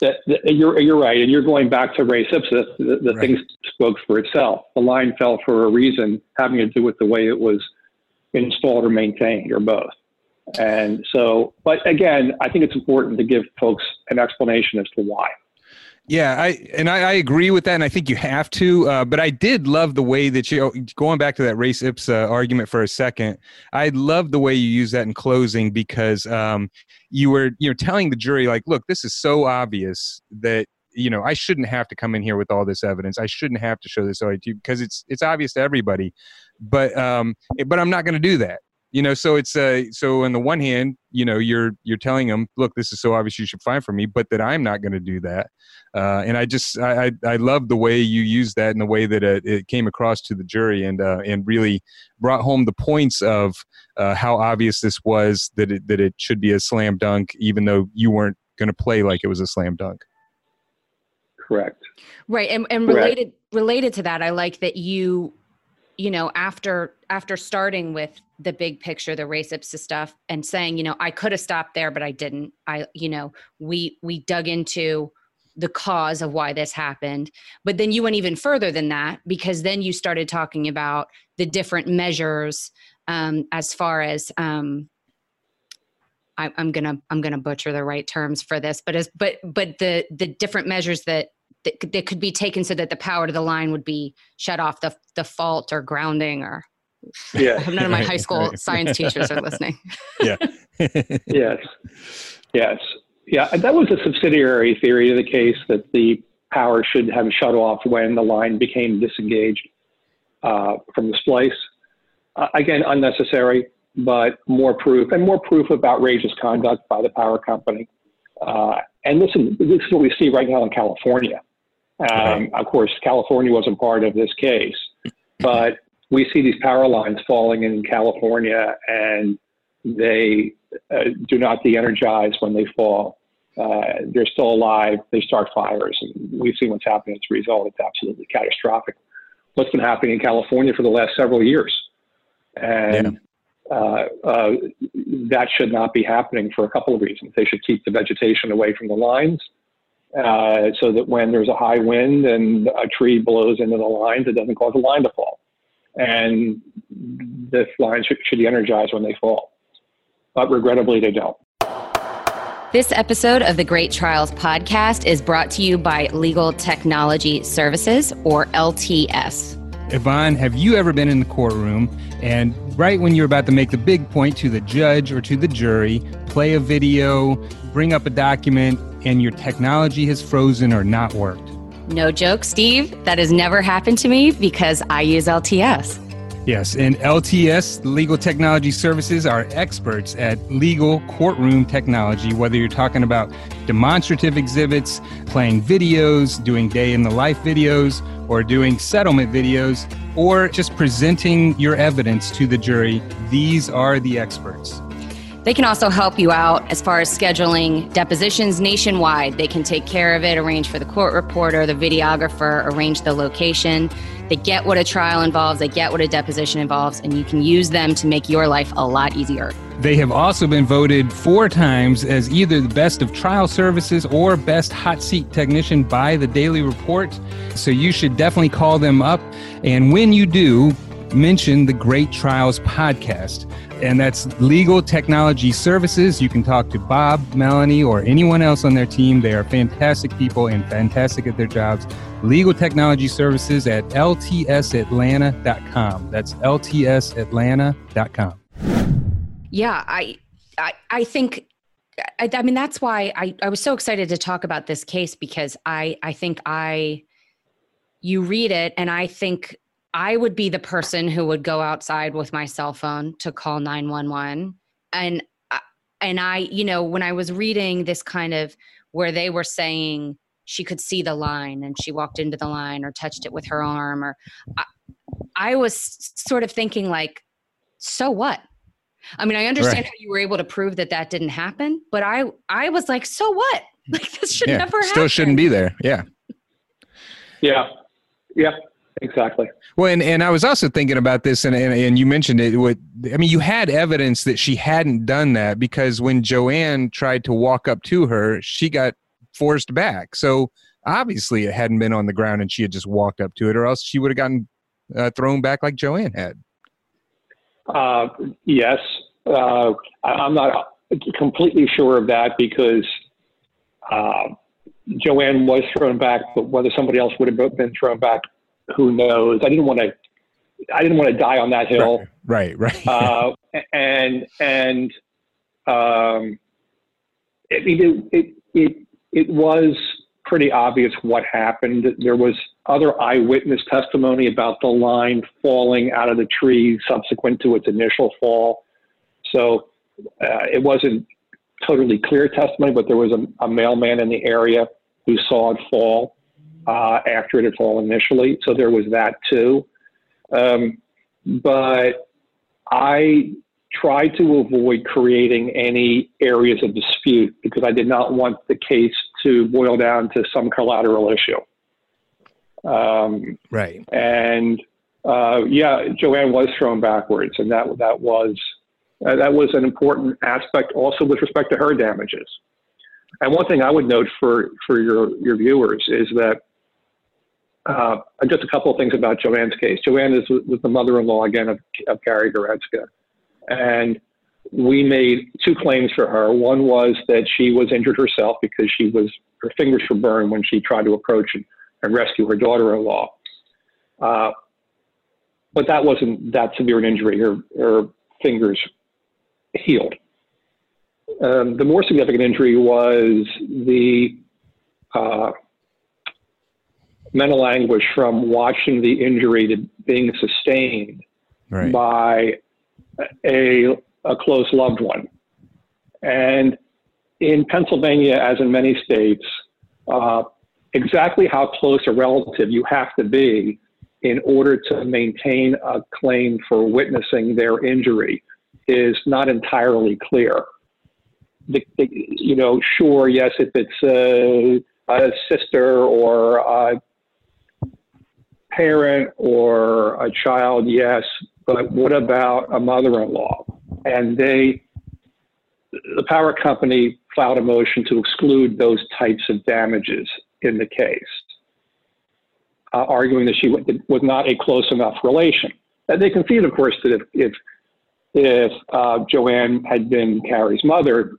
that, that, you're you're right, and you're going back to res ipsa. The, the right. thing spoke for itself. The line fell for a reason, having to do with the way it was installed or maintained, or both. And so, but again, I think it's important to give folks an explanation as to why. Yeah, I and I, I, agree with that, and I think you have to. Uh, but I did love the way that you going back to that res ipsa argument for a second. I love the way you use that in closing because um, you were you're telling the jury like, look, this is so obvious that you know I shouldn't have to come in here with all this evidence. I shouldn't have to show this you because it's it's obvious to everybody. But um, but I'm not going to do that you know so it's uh so on the one hand you know you're you're telling them look this is so obvious you should find for me but that i'm not going to do that. Uh, and i just i i love the way you use that and the way that it, it came across to the jury and uh, and really brought home the points of uh, how obvious this was that it that it should be a slam dunk even though you weren't going to play like it was a slam dunk. Correct. Right and, and related related to that i like that you you know after after starting with the big picture the res ipsa stuff and saying you know i could have stopped there but i didn't. I you know we we dug into the cause of why this happened. But then you went even further than that because then you started talking about the different measures um, as far as um, I, am gonna I'm gonna butcher the right terms for this, but as but but the the different measures that that, that could be taken so that the power to the line would be shut off the the fault or grounding or <laughs> yeah none of my high school science <laughs> teachers are listening yeah <laughs> yes Yes. Yeah, that was a subsidiary theory of the case that the power should have shut off when the line became disengaged uh, from the splice. Uh, again, unnecessary, but more proof and more proof of outrageous conduct by the power company. Uh, and listen, this is what we see right now in California. Um, of course, California wasn't part of this case, but we see these power lines falling in California and they uh, do not de-energize when they fall. Uh, they're still alive. They start fires. And we've seen what's happening as a result. It's absolutely catastrophic. What's been happening in California for the last several years. And yeah. uh, uh, that should not be happening for a couple of reasons. They should keep the vegetation away from the lines uh, so that when there's a high wind and a tree blows into the lines, it doesn't cause the line to fall. And the lines should, should be energized when they fall. But regrettably, they don't. This episode of the Great Trials podcast is brought to you by Legal Technology Services, or LTS. Yvonne, have you ever been in the courtroom and right when you're about to make the big point to the judge or to the jury, play a video, bring up a document, and your technology has frozen or not worked? No joke, Steve. That has never happened to me because I use LTS. Yes, and LTS, Legal Technology Services, are experts at legal courtroom technology, whether you're talking about demonstrative exhibits, playing videos, doing day in the life videos, or doing settlement videos, or just presenting your evidence to the jury. These are the experts. They can also help you out as far as scheduling depositions nationwide. They can take care of it, arrange for the court reporter, the videographer, arrange the location. They get what a trial involves, they get what a deposition involves, and you can use them to make your life a lot easier. They have also been voted four times as either the best of trial services or best hot seat technician by the Daily Report. So you should definitely call them up. And when you do, mention the Great Trials podcast. And that's Legal Technology Services. You can talk to Bob, Melanie, or anyone else on their team. They are fantastic people and fantastic at their jobs. Legal Technology Services at ltsatlanta.com. That's ltsatlanta.com. Yeah, I, I, I think I, I, mean that's why I, I was so excited to talk about this case because I I think I you read it and I think I would be the person who would go outside with my cell phone to call 911 and uh, and I you know when I was reading this kind of where they were saying she could see the line and she walked into the line or touched it with her arm or I, I was sort of thinking like so what I mean I understand right. how you were able to prove that that didn't happen but I I was like so what <laughs> like this should yeah, never still shouldn't be there yeah yeah yeah exactly. Well, and, and I was also thinking about this, and, and, and you mentioned it. What I mean, you had evidence that she hadn't done that because when Joanne tried to walk up to her, she got forced back. So obviously, it hadn't been on the ground, and she had just walked up to it, or else she would have gotten uh, thrown back like Joanne had. Uh, yes, uh, I'm not completely sure of that because uh, Joanne was thrown back, but whether somebody else would have been thrown back who knows? I didn't want to. I didn't want to die on that hill. Right, right. right. uh, and and um, it, it it it was pretty obvious what happened. There was other eyewitness testimony about the line falling out of the tree subsequent to its initial fall. So uh, it wasn't totally clear testimony, but there was a, a mailman in the area who saw it fall uh, after it had fallen initially. So there was that too. Um, but I tried to avoid creating any areas of dispute because I did not want the case to boil down to some collateral issue. Um, right. And uh, yeah, Joanne was thrown backwards, and that that was uh, that was an important aspect also with respect to her damages. And one thing I would note for for your your viewers is that uh, just a couple of things about Joanne's case. Joanne is was the mother-in-law again of, of Carrie Goretzka, and we made two claims for her. One was that she was injured herself because she was her fingers were burned when she tried to approach and, and rescue her daughter-in-law. Uh, but that wasn't that severe an injury. Her her fingers healed. um, the more significant injury was the uh, mental anguish from watching the injury to being sustained Right. by a, a close loved one. And in Pennsylvania, as in many states, uh, exactly how close a relative you have to be in order to maintain a claim for witnessing their injury is not entirely clear. The, the, you know, sure, yes, if it's a, a sister or a parent or a child, yes, but what about a mother-in-law? And they, the power company filed a motion to exclude those types of damages in the case, uh, arguing that she was not a close enough relation. And they concede, of course, that if if, if uh, Joanne had been Carrie's mother,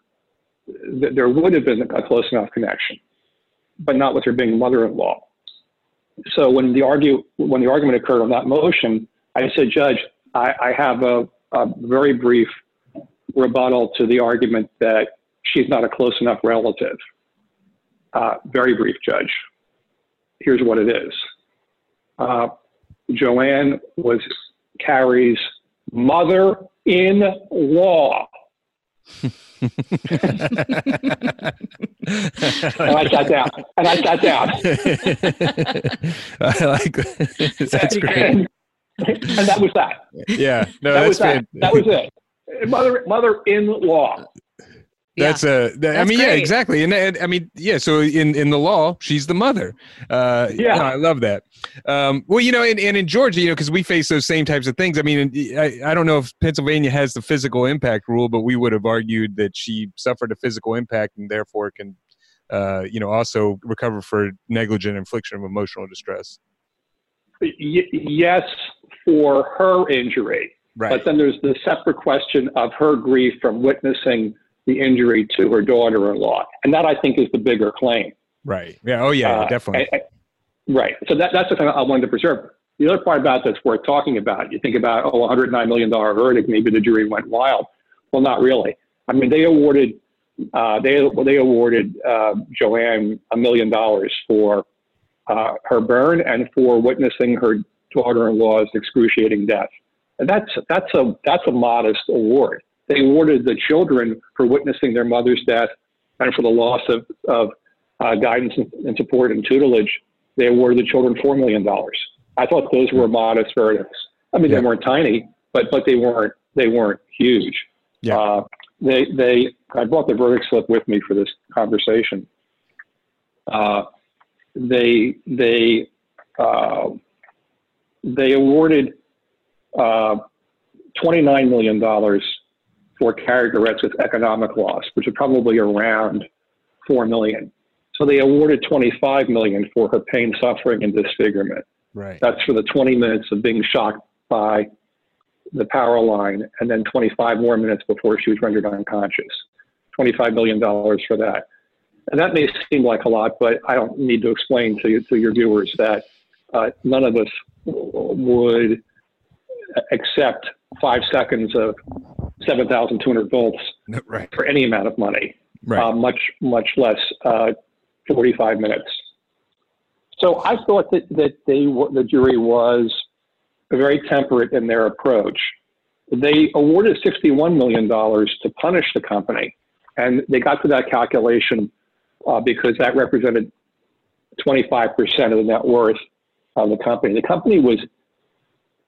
th- there would have been a close enough connection, but not with her being mother-in-law. So when the argue when the argument occurred on that motion, I said, Judge, I, I have a, a very brief rebuttal to the argument that she's not a close enough relative. Uh, very brief, Judge. Here's what it is. Uh, Joanne was Carrie's mother-in-law. And I sat down. And I sat down. <laughs> I like <laughs> that's great. And, and that was that. Yeah, no, that that's was that. That was it. Mother, mother-in-law. That's a. that- I That's mean, yeah, exactly. And, and I mean, yeah. So in in the law, she's the mother. Uh, Yeah. no, I love that. Um, well, you know, and, and in Georgia, you know, because we face those same types of things. I mean, I, I don't know if Pennsylvania has the physical impact rule, but we would have argued that she suffered a physical impact and therefore can, uh, you know, also recover for negligent infliction of emotional distress. Yes, for her injury. Right. But then there's the separate question of her grief from witnessing the injury to her daughter-in-law, and that I think is the bigger claim. right. Yeah. Oh, yeah. Uh, definitely. Right. So that, that's the thing I wanted to preserve. The other part about that's worth talking about, you think about, oh, $109 million verdict, maybe the jury went wild. Well, not really. I mean, they awarded, uh, they, they awarded uh, Joanne a million dollars for uh, her burn and for witnessing her daughter-in-law's excruciating death. And that's, that's, a, that's a modest award. They awarded the children for witnessing their mother's death and for the loss of, of uh, guidance and support and tutelage. They awarded the children $4 million. I thought those were modest verdicts. I mean, Yeah. they weren't tiny, but, but they weren't, they weren't huge. Yeah. Uh, they, they, I brought the verdict slip with me for this conversation. Uh, they, they, uh, they awarded uh, $29 million for Carrie Goretzka's economic loss, which is probably around $4 million. So they awarded 25 million for her pain, suffering, and disfigurement. right. That's for the 20 minutes of being shocked by the power line, and then 25 more minutes before she was rendered unconscious. $25 million for that. And that may seem like a lot, but I don't need to explain to, you, to your viewers that uh, none of us would accept five seconds of 7,200 volts <laughs> Right. for any amount of money Right. uh, much much less uh, 45 minutes. So I thought that that they the jury was very temperate in their approach. They awarded 61 million dollars to punish the company, and they got to that calculation uh, because that represented 25 percent of the net worth of the company. The company was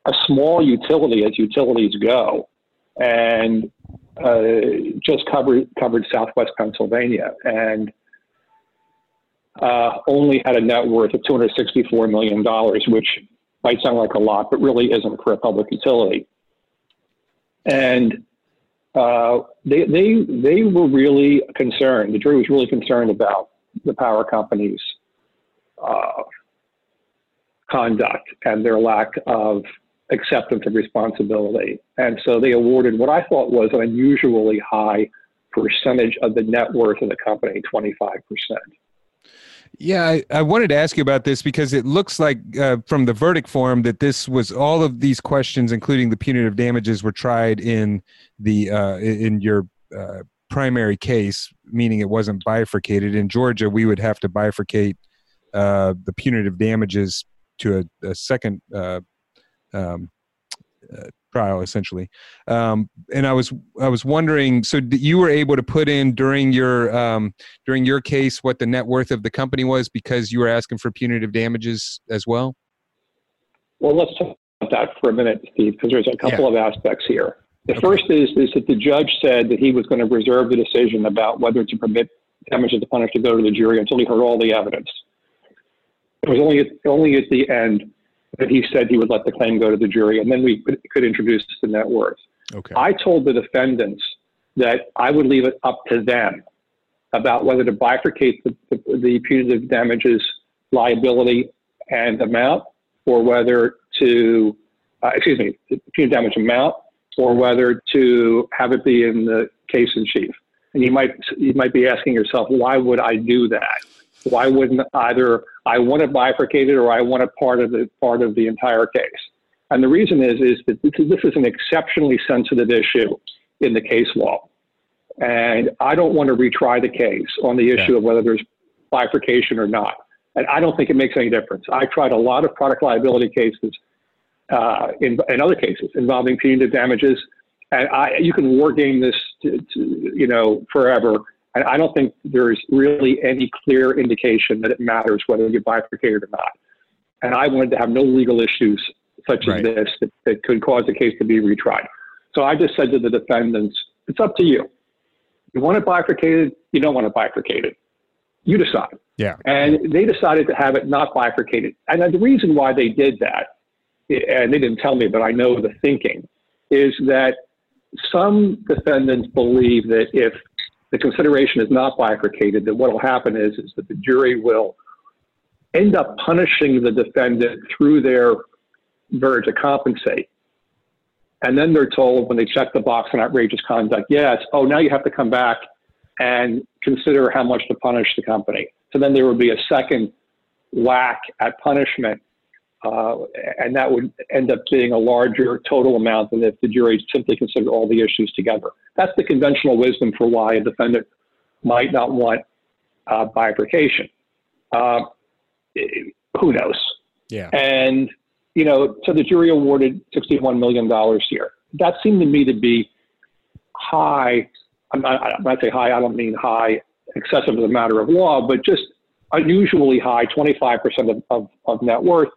a small utility, as utilities go, and uh, just covered covered Southwest Pennsylvania and uh, only had a net worth of 264 million dollars, which might sound like a lot, but really isn't for a public utility. And uh, they they they were really concerned. The jury was really concerned about the power companies' uh, conduct and their lack of acceptance of responsibility. And so they awarded what I thought was an unusually high percentage of the net worth of the company, 25%. Yeah, I, I wanted to ask you about this because it looks like uh, from the verdict form that this was all of these questions, including the punitive damages, were tried in the uh, in your uh, primary case, meaning it wasn't bifurcated. In Georgia, we would have to bifurcate uh, the punitive damages to a, a second uh, um, uh, trial, essentially. Um, and I was I was wondering, so you were able to put in during your um, during your case what the net worth of the company was because you were asking for punitive damages as well. Well, let's talk about that for a minute, Steve, because there's a couple yeah. of aspects here. The okay. first is, is that the judge said that he was going to reserve the decision about whether to permit damages to punish to go to the jury until he heard all the evidence. It was only at, only at the end that he said he would let the claim go to the jury, and then we could, could introduce the net worth. Okay. I told the defendants that I would leave it up to them about whether to bifurcate the, the, the punitive damages liability and amount, or whether to, uh, excuse me, the punitive damage amount, or whether to have it be in the case in chief. And you might you might be asking yourself, why would I do that? Why wouldn't either I want to bifurcate it bifurcated or I want it part of the part of the entire case? And the reason is is that this is, this is an exceptionally sensitive issue in the case law, and I don't want to retry the case on the issue yeah. of whether there's bifurcation or not. And I don't think it makes any difference. I tried a lot of product liability cases uh, in, in other cases involving punitive damages, and I, you can war game this, to, to, you know, forever. And I don't think there's really any clear indication that it matters whether you bifurcate or not. And I wanted to have no legal issues such right. as this that, that could cause the case to be retried. So I just said to the defendants, it's up to you. You want it bifurcated, you don't want it bifurcated. You decide. Yeah. And they decided to have it not bifurcated. And the reason why they did that, and they didn't tell me, but I know the thinking, is that some defendants believe that if the consideration is not bifurcated, that what will happen is, is that the jury will end up punishing the defendant through their verdict to compensate. And then they're told when they check the box on outrageous conduct, yes, oh, now you have to come back and consider how much to punish the company. So then there would be a second whack at punishment uh, and that would end up being a larger total amount than if the jury simply considered all the issues together. That's the conventional wisdom for why a defendant might not want uh, bifurcation. Uh, who knows? Yeah. And, you know, so the jury awarded $61 million here. That seemed to me to be high. I'm not, when I say high, I don't mean high excessive as a matter of law, but just unusually high, 25% of, of, of net worth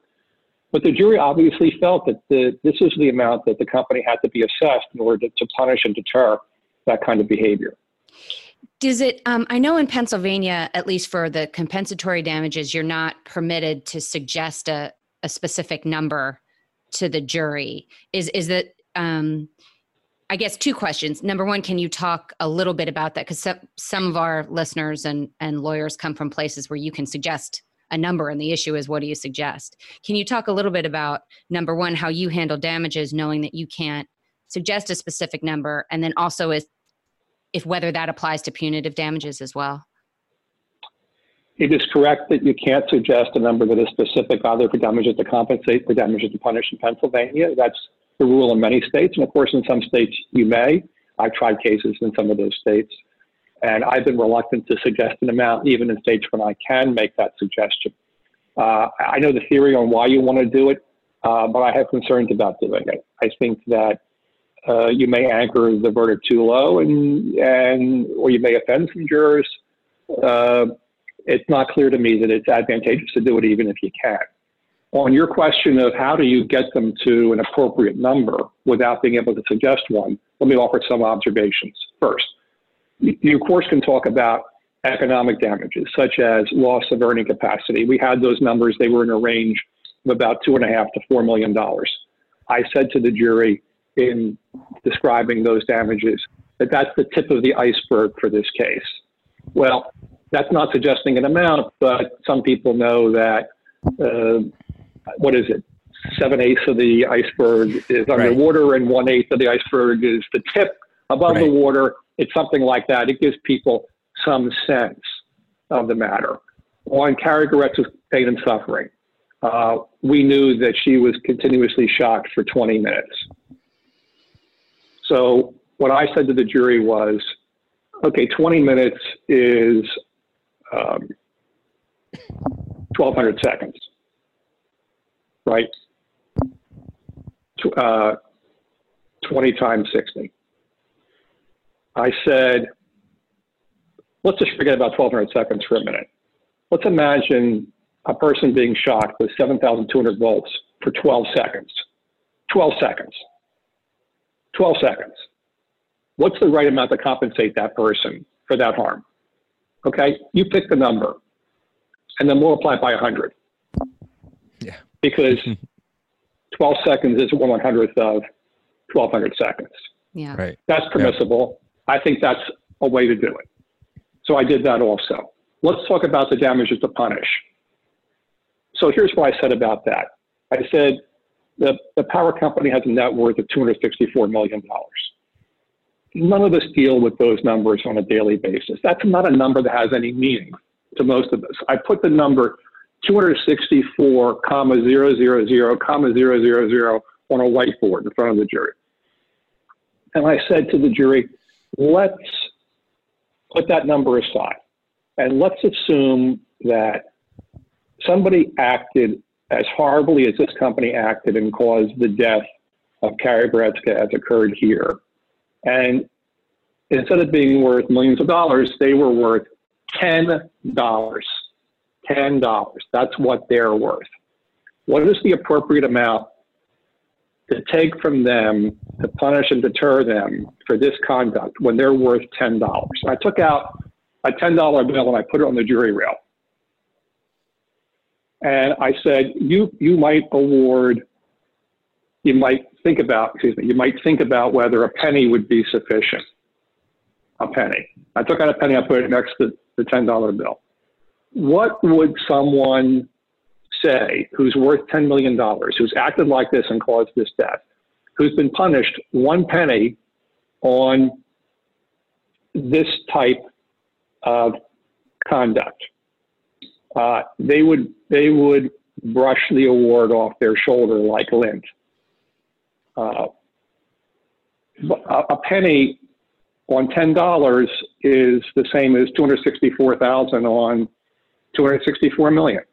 but the jury obviously felt that the, this is the amount that the company had to be assessed in order to, to punish and deter that kind of behavior. Does it? Um, I know in Pennsylvania, at least for the compensatory damages, you're not permitted to suggest a, a specific number to the jury. Is is that? Um, I guess two questions. Number one, can you talk a little bit about that? Because some, some of our listeners and and lawyers come from places where you can suggest a number and the issue is what do you suggest? Can you talk a little bit about number one how you handle damages knowing that you can't suggest a specific number and then also is if whether that applies to punitive damages as well? It is correct that you can't suggest a number that is specific either for damages to compensate for damages to punish in pennsylvania. That's the rule in many states and of course in some states you may. I've tried cases in some of those states and I've been reluctant to suggest an amount, even in states when I can make that suggestion. Uh, I know the theory on why you want to do it, uh, but I have concerns about doing it. I think that uh, you may anchor the verdict too low, and and or you may offend some jurors. Uh, it's not clear to me that it's advantageous to do it, even if you can. On your question of how do you get them to an appropriate number without being able to suggest one, let me offer some observations. First, you, of course, can talk about economic damages, such as loss of earning capacity. We had those numbers, they were in a range of about two and a half to four million dollars. I said to the jury in describing those damages that that's the tip of the iceberg for this case. Well, that's not suggesting an amount, but some people know that, uh, what is it? Seven eighths of the iceberg is underwater, right. and one eighth of the iceberg is the tip above right. the water it's something like that. It gives people some sense of the matter. On Carrie Goretz's pain and suffering, uh, we knew that she was continuously shocked for 20 minutes. So what I said to the jury was, okay, 20 minutes is um, 1,200 seconds, right? Uh, 20 times 60. I said, let's just forget about 1,200 seconds for a minute. Let's imagine a person being shocked with 7,200 volts for 12 seconds. 12 seconds. 12 seconds. What's the right amount to compensate that person for that harm? Okay, you pick the number and then multiply it by 100. Yeah. Because <laughs> 12 seconds is one one hundredth of 1,200 seconds. Yeah. Right. That's permissible. I think that's a way to do it. So I did that also. Let's talk about the damages to punish. So here's what I said about that. I said the, the power company has a net worth of $264 million. None of us deal with those numbers on a daily basis. That's not a number that has any meaning to most of us. I put the number 264, comma, 000, comma, 000 on a whiteboard in front of the jury. And I said to the jury, let's put that number aside and let's assume that somebody acted as horribly as this company acted and caused the death of Carrie Goretzka as occurred here. And instead of being worth millions of dollars, they were worth $10. $10. That's what they're worth. What is the appropriate amount to take from them to punish and deter them for this conduct when they're worth $10? I took out a $10 bill and I put it on the jury rail. And I said, you, you might award, you might think about, excuse me, you might think about whether a penny would be sufficient. A penny. I took out a penny, I put it next to the $10 bill. What would someone say who's worth $10 million, who's acted like this and caused this death, who's been punished one penny on this type of conduct? Uh, they would they would brush the award off their shoulder like lint. Uh, a, penny on ten dollars is the same as two hundred sixty-four thousand on two hundred sixty-four million.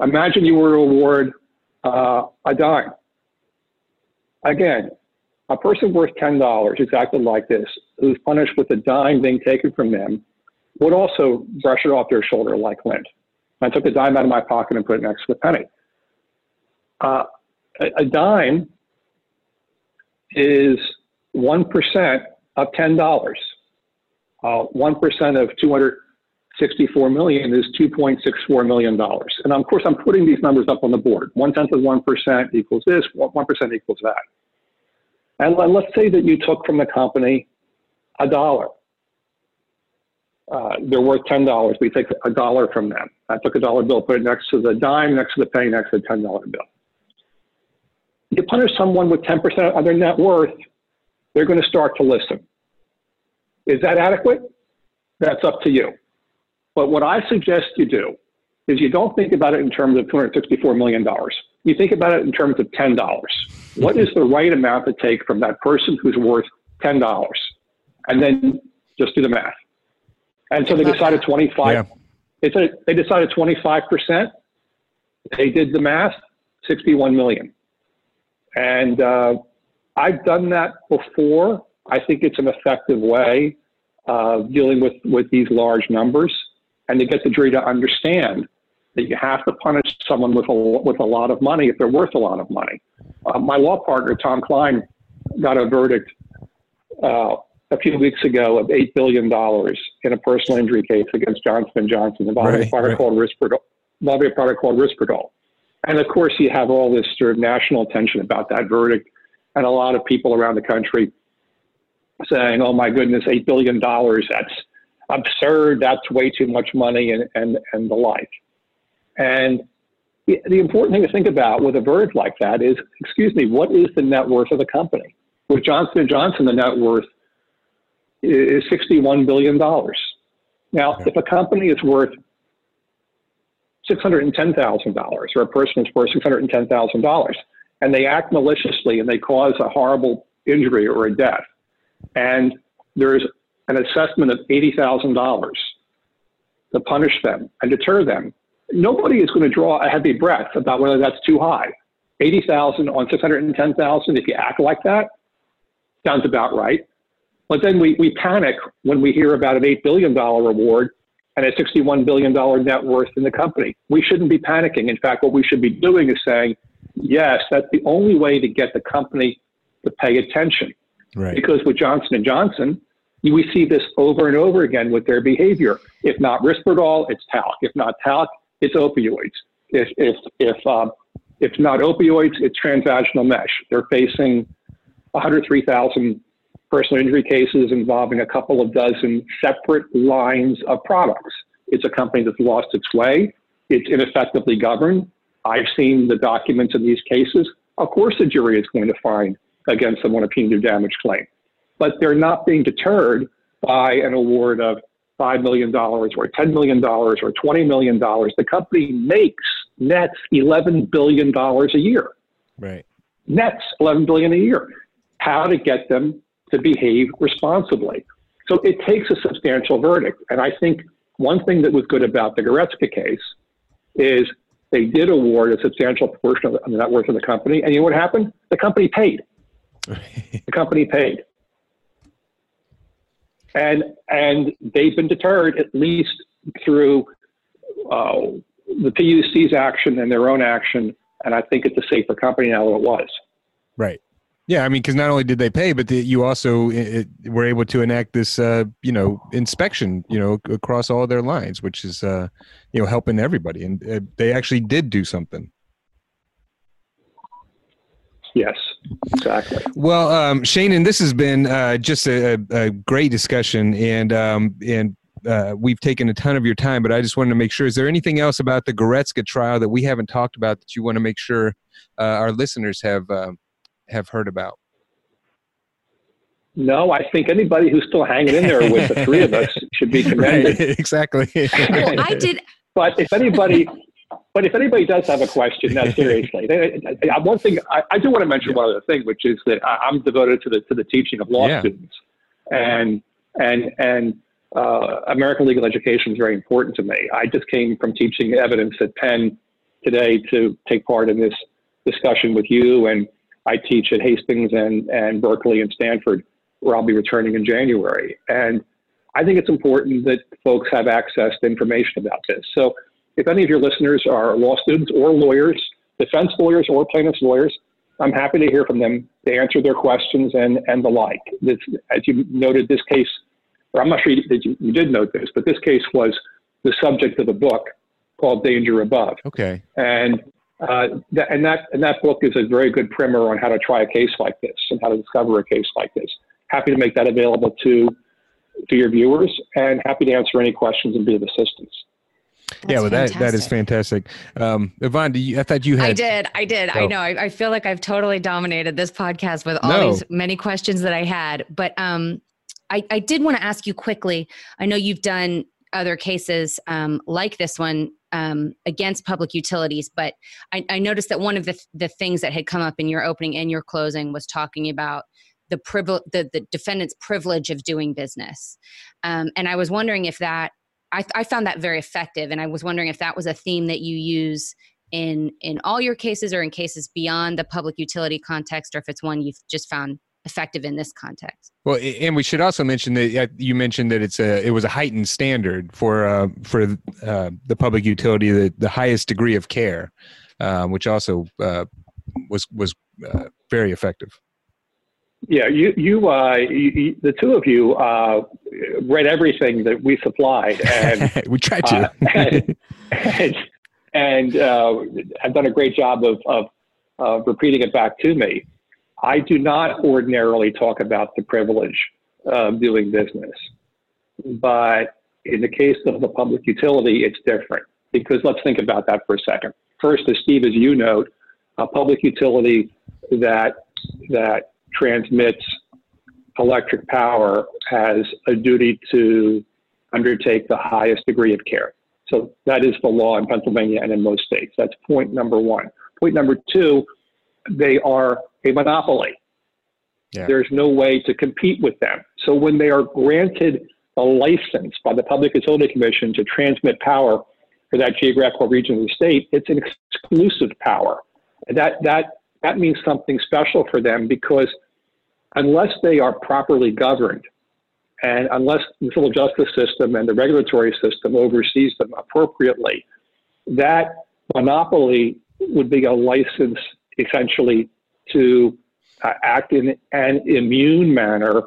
Imagine you were to award uh, a dime. Again, a person worth ten dollars who's acted like this, who's punished with a dime being taken from them, would also brush it off their shoulder like lint. I took a dime out of my pocket and put it next to the penny. Uh, a, a dime is 1% of $10. Uh, 1% of 264 million is $2.64 million. And of course, I'm putting these numbers up on the board. One tenth of 1% equals this, 1% equals that. And let's say that you took from the company a dollar uh, they're worth ten dollars. We take a dollar from them. I took a dollar bill, put it next to the dime, next to the penny, next to the ten dollar bill. You punish someone with ten percent of their net worth, they're going to start to listen. Is that adequate? That's up to you. But what I suggest you do is you don't think about it in terms of $264 million. You think about it in terms of $10. What is the right amount to take from that person who's worth $10? And then just do the math. And so they decided 25. Yeah. They said they decided 25 percent. They did the math, 61 million. And uh, I've done that before. I think it's an effective way of dealing with with these large numbers, and to get the jury to understand that you have to punish someone with a with a lot of money if they're worth a lot of money. Uh, my law partner Tom Kline got a verdict uh, a few weeks ago of $8 billion in a personal injury case against Johnson & Johnson involving Right, a product right. called Risperdal, involving a product called Risperdal. And of course, you have all this sort of national attention about that verdict and a lot of people around the country saying, oh my goodness, $8 billion, that's absurd, that's way too much money and, and, and the like. And the, important thing to think about with a verdict like that is, excuse me, what is the net worth of the company? With Johnson & Johnson, the net worth is $61 billion. Now, if a company is worth $610,000 or a person is worth $610,000 and they act maliciously and they cause a horrible injury or a death, and there's an assessment of $80,000 to punish them and deter them, nobody is going to draw a heavy breath about whether that's too high. 80,000 on 610,000, if you act like that, sounds about right. But then we, we panic when we hear about an $8 billion reward and a $61 billion net worth in the company. We shouldn't be panicking. In fact, what we should be doing is saying, yes, that's the only way to get the company to pay attention. Right. Because with Johnson & Johnson, we see this over and over again with their behavior. If not Risperdal, it's talc. If not talc, it's opioids. If, if, if, um, if not opioids, it's transvaginal mesh. They're facing 103,000 personal injury cases involving a couple of dozen separate lines of products. It's a company that's lost its way. It's ineffectively governed. I've seen the documents in these cases. Of course, the jury is going to find against someone a punitive damage claim, but they're not being deterred by an award of $5 million or $10 million or $20 million. The company makes nets $11 billion a year. Right. Nets 11 billion a year. How to get them to behave responsibly. So it takes a substantial verdict. And I think one thing that was good about the Goretzka case is they did award a substantial portion of the net worth of the company. And you know what happened? The company paid. <laughs> the company paid. And, and they've been deterred at least through uh, the PUC's action and their own action. And I think it's a safer company now than it was. Right. Yeah, I mean, because not only did they pay, but the, you also it, were able to enact this, uh, you know, inspection, you know, across all their lines, which is, uh, you know, helping everybody, and uh, they actually did do something. Yes, exactly. Well, um, Shanin, this has been uh, just a, a, great discussion, and um, and uh, we've taken a ton of your time. But I just wanted to make sure: is there anything else about the Goretzka trial that we haven't talked about that you want to make sure uh, our listeners have? Um, have heard about? No, I think anybody who's still hanging in there with the three of us <laughs> should be commended. Right, <laughs> exactly. well, I did. But if anybody, but if anybody does have a question, now <laughs> seriously, one thing I, I, do want to mention yeah. one other thing, which is that I, am devoted to the to the teaching of law yeah. students, and and and uh, American legal education is very important to me. I just came from teaching evidence at Penn today to take part in this discussion with you and I teach at Hastings and, and Berkeley and Stanford, where I'll be returning in January. And I think it's important that folks have access to information about this. So if any of your listeners are law students or lawyers, defense lawyers or plaintiffs lawyers, I'm happy to hear from them to answer their questions and, and the like. This, as you noted, this case, or I'm not sure that you, you did note this, but this case was the subject of a book called Danger Above. Okay. And uh, that, and that and that book is a very good primer on how to try a case like this and how to discover a case like this. Happy to make that available to to your viewers, and happy to answer any questions and be of assistance. That's yeah, well, that that is fantastic. Um, Yvonne, do you, I thought you had. I did. I did. Oh. I know. I, I, feel like I've totally dominated this podcast with all no. these many questions that I had, but um, I, I did want to ask you quickly. I know you've done other cases um, like this one um, against public utilities. But I, I noticed that one of the, the things that had come up in your opening and your closing was talking about the privilege, the, the defendant's privilege of doing business. Um, and I was wondering if that, I, I found that very effective. And I was wondering if that was a theme that you use in in all your cases or in cases beyond the public utility context or if it's one you've just found effective in this context. Well, and we should also mention that you mentioned that it's a it was a heightened standard for uh, for uh, the public utility, the, the highest degree of care, uh, which also uh, was was uh, very effective. Yeah, you you, uh, you, the two of you uh, read everything that we supplied, and <laughs> we tried to, uh, <laughs> and, and, and have done a great job of, of repeating it back to me. I do not ordinarily talk about the privilege of doing business, but in the case of the public utility, it's different because let's think about that for a second. First, as Steve, as you note, a public utility that that transmits electric power has a duty to undertake the highest degree of care. So that is the law in Pennsylvania and in most states. That's point number one. Point number two, they are a monopoly. Yeah. There's no way to compete with them. So when they are granted a license by the Public Utility Commission to transmit power for that geographical region of the state, it's an exclusive power. That, that, that means something special for them because unless they are properly governed and unless the civil justice system and the regulatory system oversees them appropriately, that monopoly would be a license essentially to uh, act in an immune manner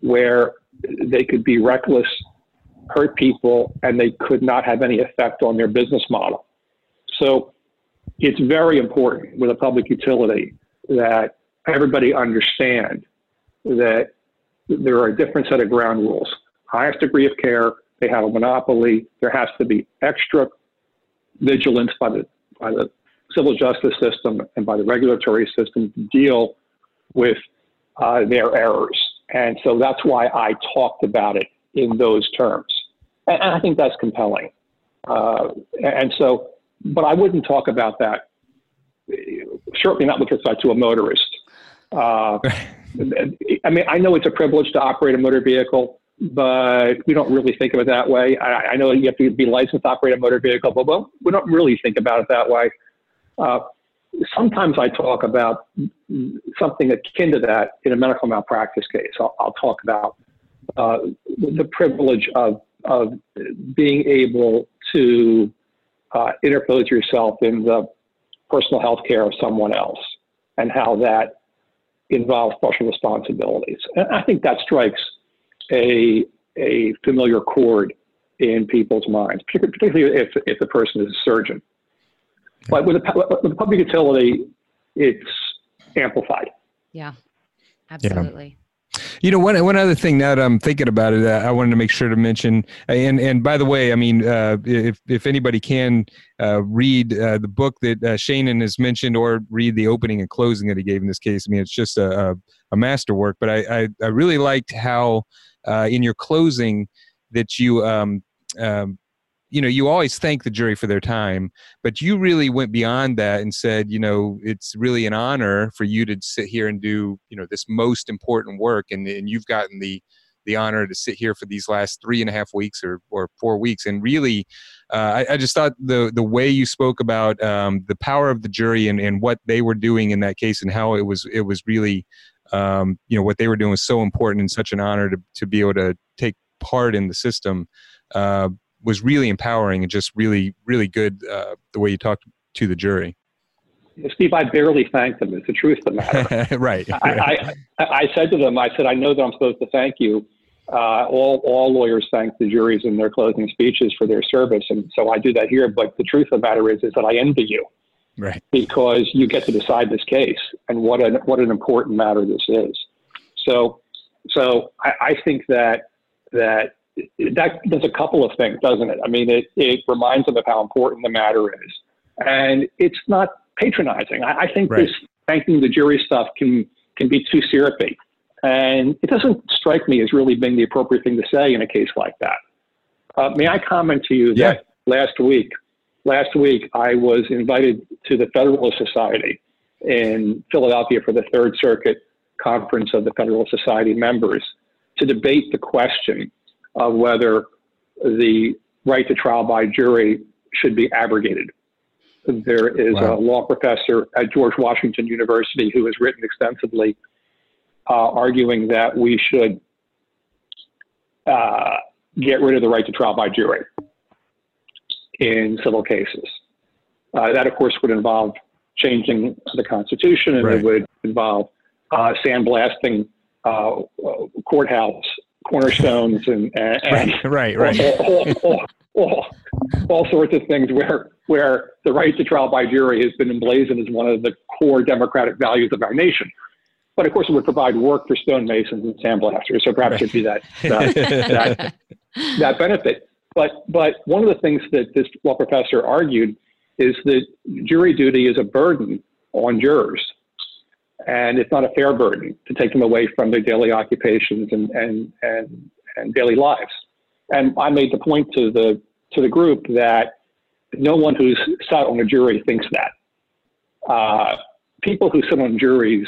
where they could be reckless, hurt people, and they could not have any effect on their business model. So it's very important with a public utility that everybody understand that there are a different set of ground rules. Highest degree of care, they have a monopoly. There has to be extra vigilance by the by the civil justice system and by the regulatory system to deal with uh, their errors. And so that's why I talked about it in those terms. And, and I think that's compelling. Uh, and so, but I wouldn't talk about that, certainly not with respect to a motorist. Uh, I mean, I know it's a privilege to operate a motor vehicle, but we don't really think of it that way. I, I know you have to be licensed to operate a motor vehicle, but well, we don't really think about it that way. Uh, sometimes I talk about something akin to that in a medical malpractice case. I'll, I'll talk about uh, the privilege of, of being able to uh, interpose yourself in the personal health care of someone else and how that involves social responsibilities. And I think that strikes a, a familiar chord in people's minds, particularly if, if the person is a surgeon. But with a, with a public utility, it's amplified. Yeah, absolutely. Yeah. You know, one one other thing now that I'm thinking about it, uh, I wanted to make sure to mention, and and by the way, I mean, uh, if if anybody can uh, read uh, the book that uh, Shanin has mentioned, or read the opening and closing that he gave in this case, I mean, it's just a a, a masterwork. But I, I, I really liked how uh, in your closing that you um, um, you know you always thank the jury for their time but you really went beyond that and said you know it's really an honor for you to sit here and do you know this most important work and, and you've gotten the the honor to sit here for these last three and a half weeks or, or four weeks. And really uh, I, I, just thought the the way you spoke about um, the power of the jury and, and what they were doing in that case and how it was it was really um, you know what they were doing was so important and such an honor to, to be able to take part in the system. Uh, was really empowering and just really, really good uh, the way you talked to the jury. Steve, I barely thanked them. It's the truth of the matter. <laughs> right. I, I, I, said to them, I said, I know that I'm supposed to thank you. Uh, all, all lawyers thank the juries in their closing speeches for their service. And so I do that here. But the truth of the matter is, is that I envy you. Right. Because you get to decide this case and what an, what an important matter this is. So, so I, I think that, that that does a couple of things, doesn't it? I mean, it, it reminds them of how important the matter is. And it's not patronizing. I, I think right. this thanking the jury stuff can, can be too syrupy. And it doesn't strike me as really being the appropriate thing to say in a case like that. Uh, may I comment to you yeah. that last week, last week I was invited to the Federalist Society in Philadelphia for the Third Circuit Conference of the Federalist Society members to debate the question of whether the right to trial by jury should be abrogated. There is wow. a law professor at George Washington University who has written extensively uh, arguing that we should uh, get rid of the right to trial by jury in civil cases. Uh, that, of course, would involve changing the Constitution and right. it would involve uh, sandblasting uh, courthouse cornerstones and, uh, and, right, right, right. All, all, all, all, sorts of things where where the right to trial by jury has been emblazoned as one of the core democratic values of our nation. But of course, it would provide work for stonemasons and sandblasters. So perhaps right. it'd be that that, <laughs> that that benefit. But but one of the things that this law professor argued is that jury duty is a burden on jurors and it's not a fair burden to take them away from their daily occupations and, and, and, and daily lives. And I made the point to the, to the group that no one who's sat on a jury thinks that. Uh, people who sit on juries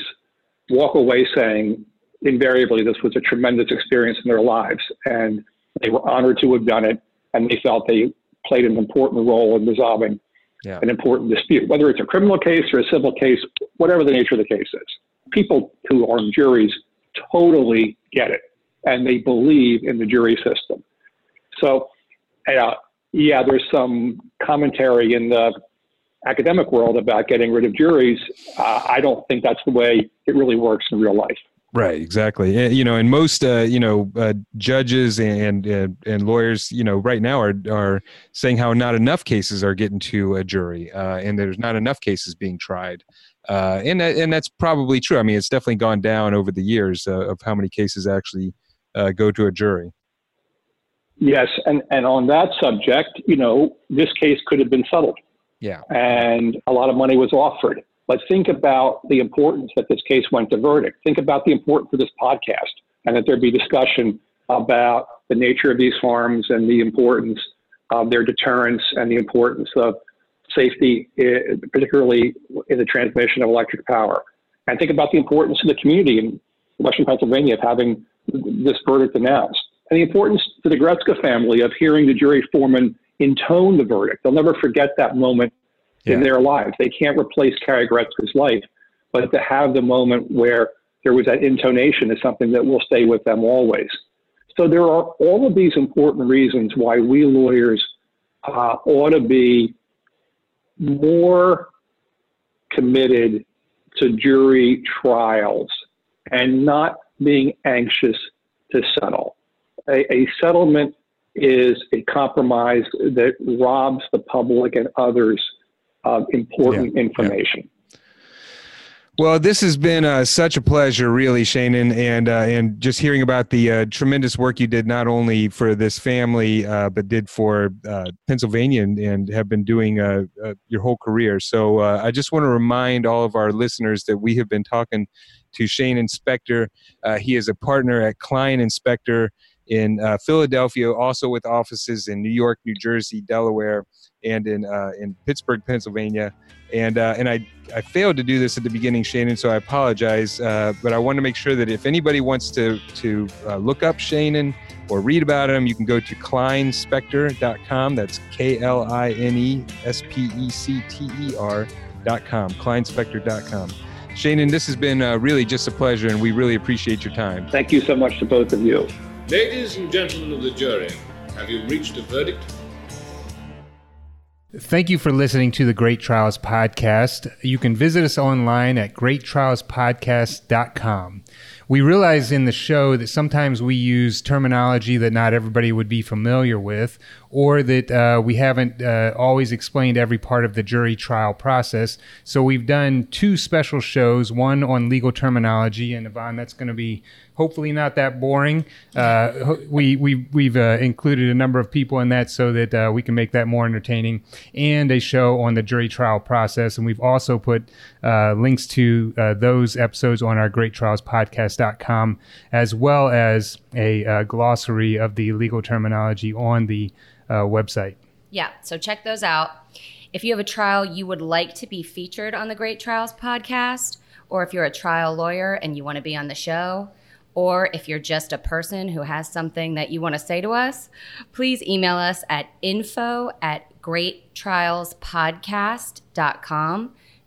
walk away saying invariably this was a tremendous experience in their lives, and they were honored to have done it, and they felt they played an important role in resolving yeah. an important dispute, whether it's a criminal case or a civil case, whatever the nature of the case is. People who are in juries totally get it, and they believe in the jury system. So, uh, yeah, there's some commentary in the academic world about getting rid of juries. Uh, I don't think that's the way it really works in real life. Right, exactly. And, You know, and most uh, you know uh, judges and, and and lawyers, you know, right now are are saying how not enough cases are getting to a jury, uh, and there's not enough cases being tried, uh, and that, and that's probably true. I mean, it's definitely gone down over the years uh, of how many cases actually uh, go to a jury. Yes, and and on that subject, you know, this case could have been settled. Yeah, and a lot of money was offered but think about the importance that this case went to verdict. Think about the importance of this podcast and that there be discussion about the nature of these harms and the importance of their deterrence and the importance of safety, eh, particularly in the transmission of electric power. And think about the importance to the community in Western Pennsylvania of having this verdict announced. And the importance to the Goretzka family of hearing the jury foreman intone the verdict. They'll never forget that moment yeah. in their lives. They can't replace Carrie Goretzka's life, but to have the moment where there was that intonation is something that will stay with them always. So there are all of these important reasons why we lawyers uh, ought to be more committed to jury trials and not being anxious to settle. A, a, settlement is a compromise that robs the public and others of important yeah, information. Yeah. Well, this has been uh, such a pleasure, really, Shanin, and uh, and just hearing about the uh, tremendous work you did not only for this family, uh, but did for uh, Pennsylvania and, and, have been doing uh, your whole career. So I just want to remind all of our listeners that we have been talking to Shanin Specter. he is a partner at Kline Specter in Philadelphia, also with offices in New York, New Jersey, Delaware and in uh, in Pittsburgh, Pennsylvania. And uh, and I I failed to do this at the beginning, Shanin, so I apologize. Uh, but I want to make sure that if anybody wants to to uh, look up Shanin or read about him, you can go to klinespecter.com. That's K L I N E S P E C T E R.com. Klinespecter.com. Shanin, this has been uh, really just a pleasure, and we really appreciate your time. Thank you so much to both of you. Ladies and gentlemen of the jury, have you reached a verdict? Thank you for listening to the Great Trials Podcast. You can visit us online at greattrialspodcast.com. We realize in the show that sometimes we use terminology that not everybody would be familiar with, or that uh, we haven't uh, always explained every part of the jury trial process. So we've done two special shows one on legal terminology, and Yvonne, that's going to be hopefully not that boring. Uh, we, we, we've uh, included a number of people in that so that uh, we can make that more entertaining, and a show on the jury trial process. And we've also put uh, links to those episodes on our greattrialspodcast.com, as well as a glossary of the legal terminology on the Uh, website. Yeah, so check those out. If you have a trial you would like to be featured on the Great Trials podcast, or if you're a trial lawyer and you want to be on the show, or if you're just a person who has something that you want to say to us, please email us at info at greattrialspodcast.com.